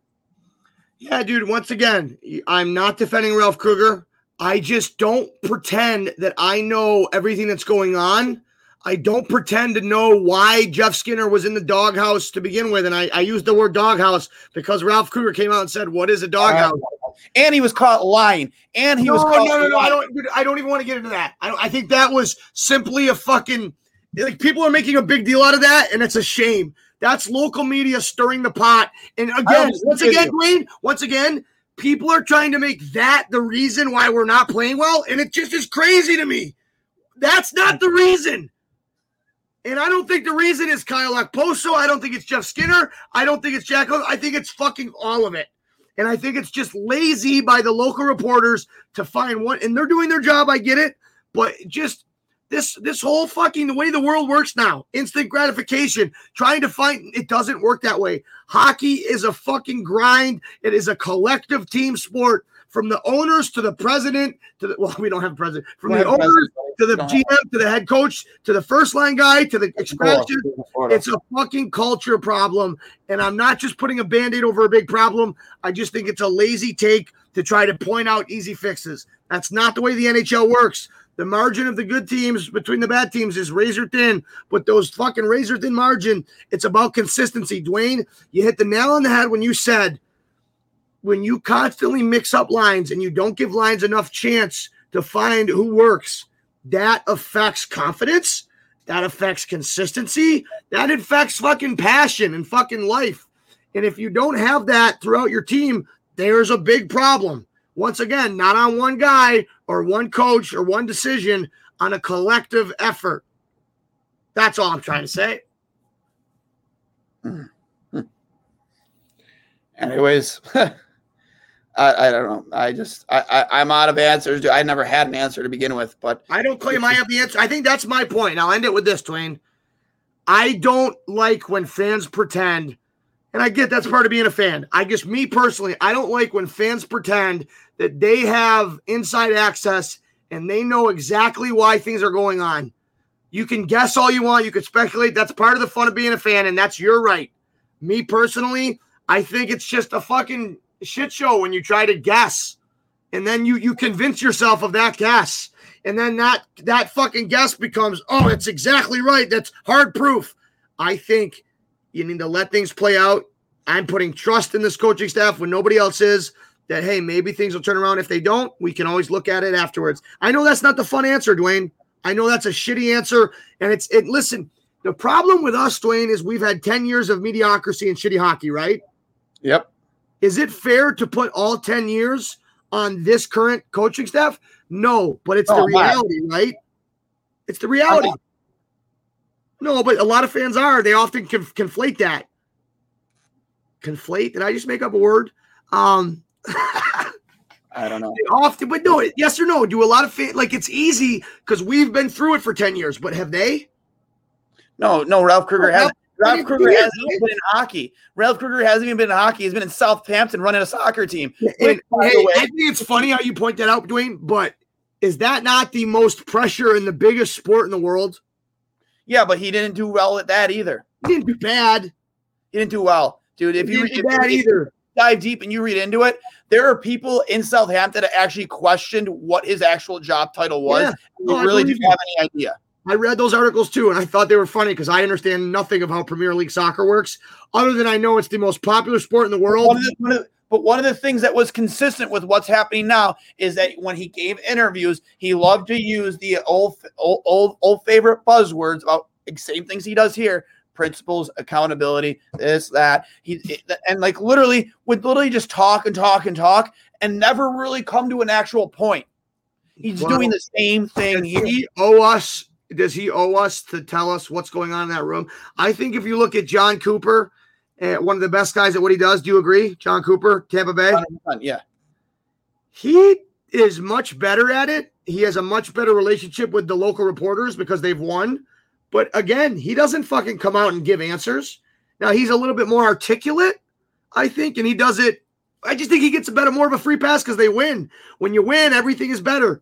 Yeah, dude. Once again, I'm not defending Ralph Krueger. I just don't pretend that I know everything that's going on I don't pretend to know why Jeff Skinner was in the doghouse to begin with. And I, I used the word doghouse because Ralph Krueger came out and said, What is a doghouse? Uh, and he was caught lying, and he no, was no, caught. no, no, I lying. don't. dude, I don't even want to get into that. I, I think that was simply a fucking like people are making a big deal out of that, and it's a shame. That's local media stirring the pot. And again, once again, Dwayne, once again, people are trying to make that the reason why we're not playing well, and it just is crazy to me. That's not the reason. And I don't think the reason is Kyle Okposo. I don't think it's Jeff Skinner. I don't think it's Jack. O- I think it's fucking all of it. And I think it's just lazy by the local reporters to find one. And they're doing their job. I get it. But just this this whole fucking the way the world works now, instant gratification, trying to find it doesn't work that way. Hockey is a fucking grind. It is a collective team sport. From the owners to the president to the well, (laughs) we don't have a president. From We the owners to the GM to the head coach to the first line guy to the extraction. It's a fucking culture problem. And I'm not just putting a band aid over a big problem. I just think it's a lazy take to try to point out easy fixes. That's not the way the NHL works. The margin of the good teams between the bad teams is razor thin, but those fucking razor thin margin, it's about consistency. Dwayne, you hit the nail on the head when you said when you constantly mix up lines and you don't give lines enough chance to find who works, that affects confidence. That affects consistency. That affects fucking passion and fucking life. And if you don't have that throughout your team, there's a big problem. Once again, not on one guy or one coach or one decision, on a collective effort. That's all I'm trying to say. Hmm. Hmm. Anyways, (laughs) I, I don't know. I just I, I I'm out of answers. I never had an answer to begin with, but I don't claim I have the answer. I think that's my point. I'll end it with this, Dwayne. I don't like when fans pretend, and I get that's part of being a fan. I guess me personally, I don't like when fans pretend that they have inside access and they know exactly why things are going on. You can guess all you want, you can speculate. That's part of the fun of being a fan, and that's your right. Me personally, I think it's just a fucking shit show when you try to guess. And then you you convince yourself of that guess. And then that that fucking guess becomes oh it's exactly right. That's hard proof. I think you need to let things play out. I'm putting trust in this coaching staff when nobody else is that hey maybe things will turn around. If they don't we can always look at it afterwards. I know that's not the fun answer dwayne. I know that's a shitty answer. And it's it listen the problem with us dwayne is we've had 10 years of mediocrity and shitty hockey right? Yep. Is it fair to put all 10 years on this current coaching staff? No, but it's the Oh, my. reality, right? It's the reality. No, but a lot of fans are. They often conf- conflate that. Conflate? Did I just make up a word? Um, (laughs) I don't know. they often, but no, yes or no? Do a lot of fans like it's easy because we've been through it for 10 years, but have they? No, no. Ralph Krueger Oh, has. Ralph Krueger hasn't is. been in hockey. Ralph Krueger hasn't even been in hockey. He's been in Southampton running a soccer team. Which, hey, I think it's funny how you point that out, Dwayne, but is that not the most pressure in the biggest sport in the world? Yeah, but he didn't do well at that either. He didn't do bad. He didn't do well, dude. If He you, didn't if do bad either. dive deep and you read into it, there are people in Southampton that actually questioned what his actual job title was. Yeah. No, really didn't have any idea. I read those articles too, and I thought they were funny because I understand nothing of how Premier League soccer works, other than I know it's the most popular sport in the world. One the, one of but one of the things that was consistent with what's happening now is that when he gave interviews, he loved to use the old old old, old favorite buzzwords about the same things he does here: principles, accountability, this, that. He and like literally would literally just talk and talk and talk and never really come to an actual point. He's Wow. doing the same thing he owe us? Does he owe us to tell us what's going on in that room? I think if you look at John Cooper, uh, one of the best guys at what he does, do you agree? John Cooper, Tampa Bay. Yeah. he is much better at it. He has a much better relationship with the local reporters because they've won. But again, he doesn't fucking come out and give answers. Now he's a little bit more articulate, I think, and he does it. I just think he gets a better, more of a free pass because they win. When you win, everything is better.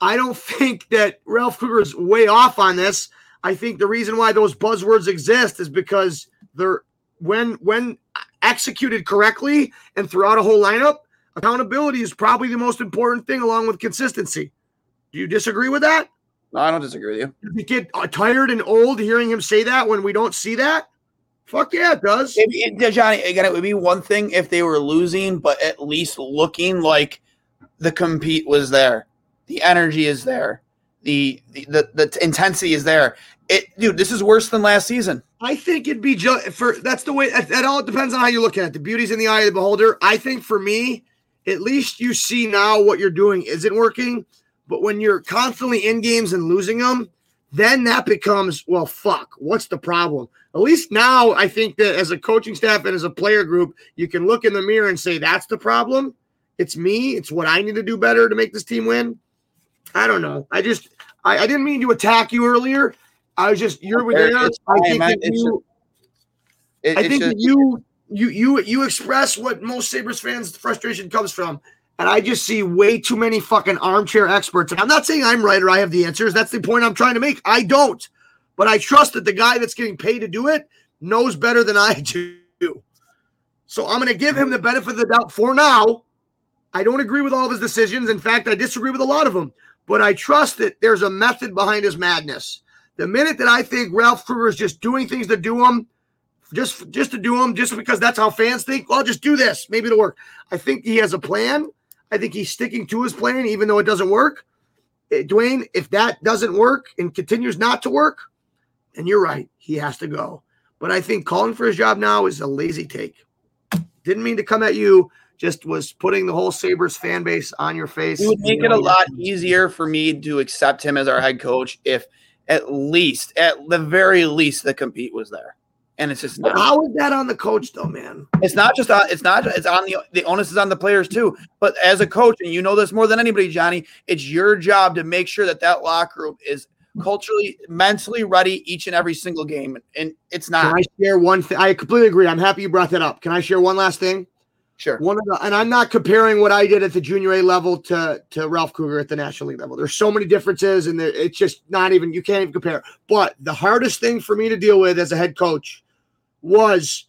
I don't think that Ralph Krueger is way off on this. I think the reason why those buzzwords exist is because they're when when executed correctly and throughout a whole lineup, accountability is probably the most important thing along with consistency. Do you disagree with that? No, I don't disagree with you. Does it get uh, tired and old hearing him say that when we don't see that? Fuck yeah, it does. It, it, Johnny, again, it would be one thing if they were losing, but at least looking like the compete was there, the energy is there, the the the, the intensity is there. It, dude, this is worse than last season. I think it'd be just for that's the way. That all depends on how you look at it. The beauty's in the eye of the beholder. I think for me, at least you see now what you're doing isn't working. But when you're constantly in games and losing them, then that becomes well, fuck. What's the problem? At least now, I think that as a coaching staff and as a player group, you can look in the mirror and say that's the problem. It's me. It's what I need to do better to make this team win. I don't know. I just I, I didn't mean to attack you earlier. I was just you're with there. I think that you. It, I think that you you you you express what most Sabres fans' frustration comes from. And I just see way too many fucking armchair experts. And I'm not saying I'm right or I have the answers. That's the point I'm trying to make. I don't. But I trust that the guy that's getting paid to do it knows better than I do. So I'm going to give him the benefit of the doubt for now. I don't agree with all of his decisions. In fact, I disagree with a lot of them. But I trust that there's a method behind his madness. The minute that I think Ralph Krueger is just doing things to do them, just just to do them, just because that's how fans think, well, I'll just do this. Maybe it'll work. I think he has a plan. I think he's sticking to his plan, even though it doesn't work. Eh, Dwayne, if that doesn't work and continues not to work, then you're right. He has to go. But I think calling for his job now is a lazy take. Didn't mean to come at you. Just was putting the whole Sabres fan base on your face. It would make it a lot easier for me to accept him as our head coach if at least, at the very least, the compete was there and it's just not. How is that on the coach though, man? It's not just on. It's not. It's on the the onus is on the players too. But as a coach, and you know this more than anybody, Johnny, it's your job to make sure that that locker room is culturally, mentally ready each and every single game. And it's not. Can I share one thing? I completely agree. I'm happy you brought that up. Can I share one last thing? Sure. One of the, and I'm not comparing what I did at the junior A level to to Ralph Krueger at the National League level. There's so many differences, and it's just not even you can't even compare. But the hardest thing for me to deal with as a head coach was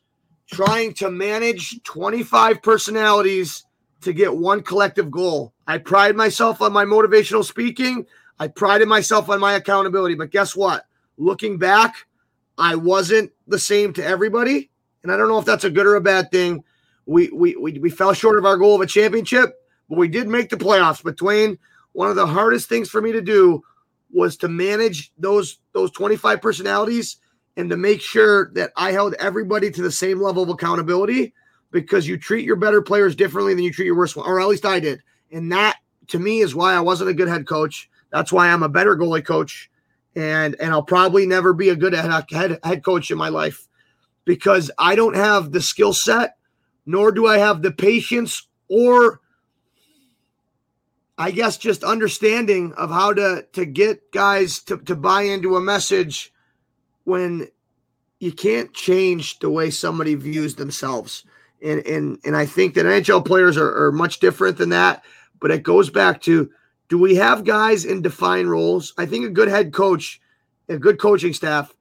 trying to manage 25 personalities to get one collective goal. I pride myself on my motivational speaking. I prided myself on my accountability. But guess what? Looking back, I wasn't the same to everybody. And I don't know if that's a good or a bad thing. We we we, we fell short of our goal of a championship, but we did make the playoffs. But one of the hardest things for me to do was to manage those those 25 personalities and to make sure that I held everybody to the same level of accountability because you treat your better players differently than you treat your worst one, or at least I did. And that to me is why I wasn't a good head coach. That's why I'm a better goalie coach. And and I'll probably never be a good head, head, head coach in my life because I don't have the skill set, nor do I have the patience or I guess just understanding of how to to get guys to, to buy into a message when you can't change the way somebody views themselves. And and and I think that NHL players are, are much different than that. But it goes back to do we have guys in defined roles? I think a good head coach, a good coaching staff,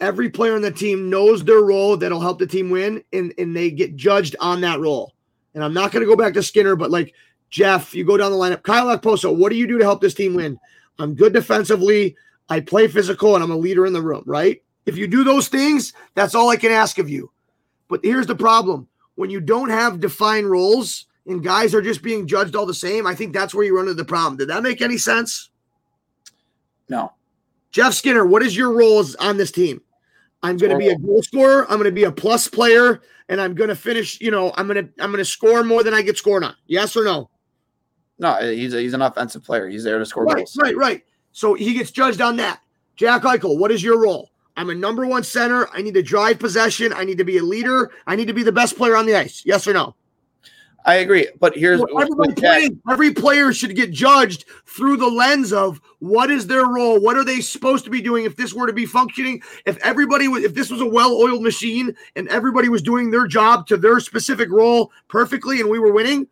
every player on the team knows their role that'll help the team win, and, and they get judged on that role. And I'm not going to go back to Skinner, but like Jeff, you go down the lineup. Kyle Okposo, what do you do to help this team win? I'm good defensively. I play physical and I'm a leader in the room, right? If you do those things, that's all I can ask of you. But here's the problem when you don't have defined roles and guys are just being judged all the same, I think that's where you run into the problem. Did that make any sense? No. Jeff Skinner, what is your roles on this team? I'm going to be a goal scorer. I'm going to be a plus player, and I'm going to finish. You know, I'm going to I'm going to score more than I get scored on. Yes or no? No, eh, he's a, he's an offensive player. He's there to score right, goals. Right, right. So he gets judged on that. Jack Eichel, what is your role? I'm a number one center. I need to drive possession. I need to be a leader. I need to be the best player on the ice. Yes or no? I agree. But here's well, playing, every player should get judged through the lens of what is their role? What are they supposed to be doing if this were to be functioning? If everybody was if this was a well-oiled machine and everybody was doing their job to their specific role perfectly and we were winning,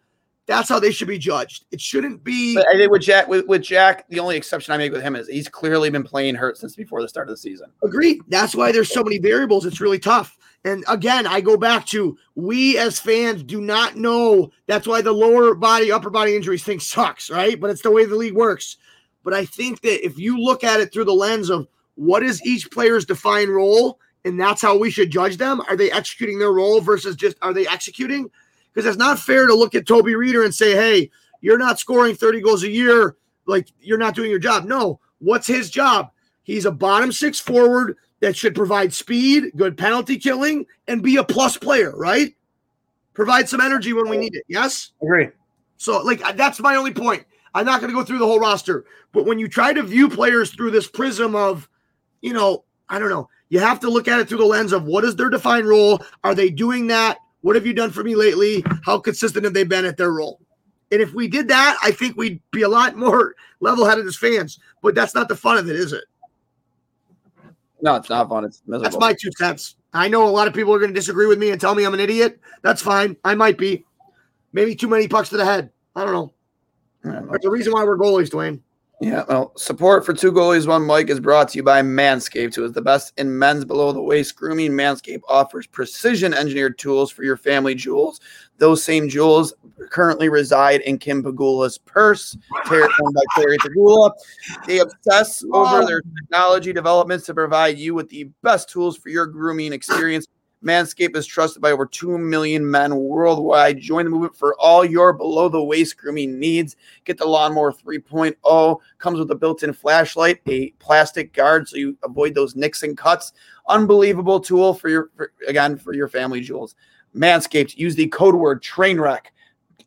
that's how they should be judged. It shouldn't be. But I think with Jack, with, with Jack, the only exception I make with him is he's clearly been playing hurt since before the start of the season. Agreed. That's why there's so many variables. It's really tough. And again, I go back to we as fans do not know. That's why the lower body, upper body injuries thing sucks, right? But it's the way the league works. But I think that if you look at it through the lens of what is each player's defined role and that's how we should judge them? Are they executing their role versus just are they executing? Because it's not fair to look at Toby Rieder and say, hey, you're not scoring 30 goals a year, like you're not doing your job. No, what's his job? He's a bottom six forward that should provide speed, good penalty killing, and be a plus player, right? Provide some energy when we need it. Yes? Agree. So, like, that's my only point. I'm not going to go through the whole roster, but when you try to view players through this prism of, you know, I don't know, you have to look at it through the lens of what is their defined role? Are they doing that? What have you done for me lately? How consistent have they been at their role? And if we did that, I think we'd be a lot more (laughs) level headed as fans. But that's not the fun of it, is it? No, it's not fun. It's miserable. That's my two cents. I know a lot of people are going to disagree with me and tell me I'm an idiot. That's fine. I might be. Maybe too many pucks to the head. I don't know. There's a reason why we're goalies, Dwayne. Yeah, well, support for two goalies, one mic is brought to you by Manscaped, who is the best in men's below the waist grooming. Manscaped offers precision engineered tools for your family jewels. Those same jewels currently reside in Kim Pegula's purse, owned by Terry Pegula. They obsess over their technology developments to provide you with the best tools for your grooming experience. Manscaped is trusted by over 2 million men worldwide. Join the movement for all your below the waist grooming needs. Get the Lawnmower 3.0. Comes with a built in flashlight, a plastic guard so you avoid those nicks and cuts. Unbelievable tool for your, for, again, for your family jewels. Manscaped, use the code word trainwreck.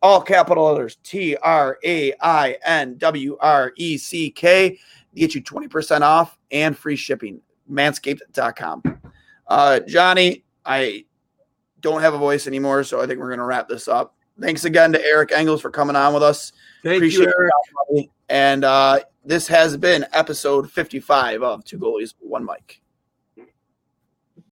All capital letters T R A I N W R E C K. Get you 20% off and free shipping. Manscaped.com. Uh, Johnny, I don't have a voice anymore, so I think we're going to wrap this up. Thanks again to Eric Engels for coming on with us. Thank Appreciate you, Eric. It, and uh, this has been episode 55 of Two Goalies, One Mic.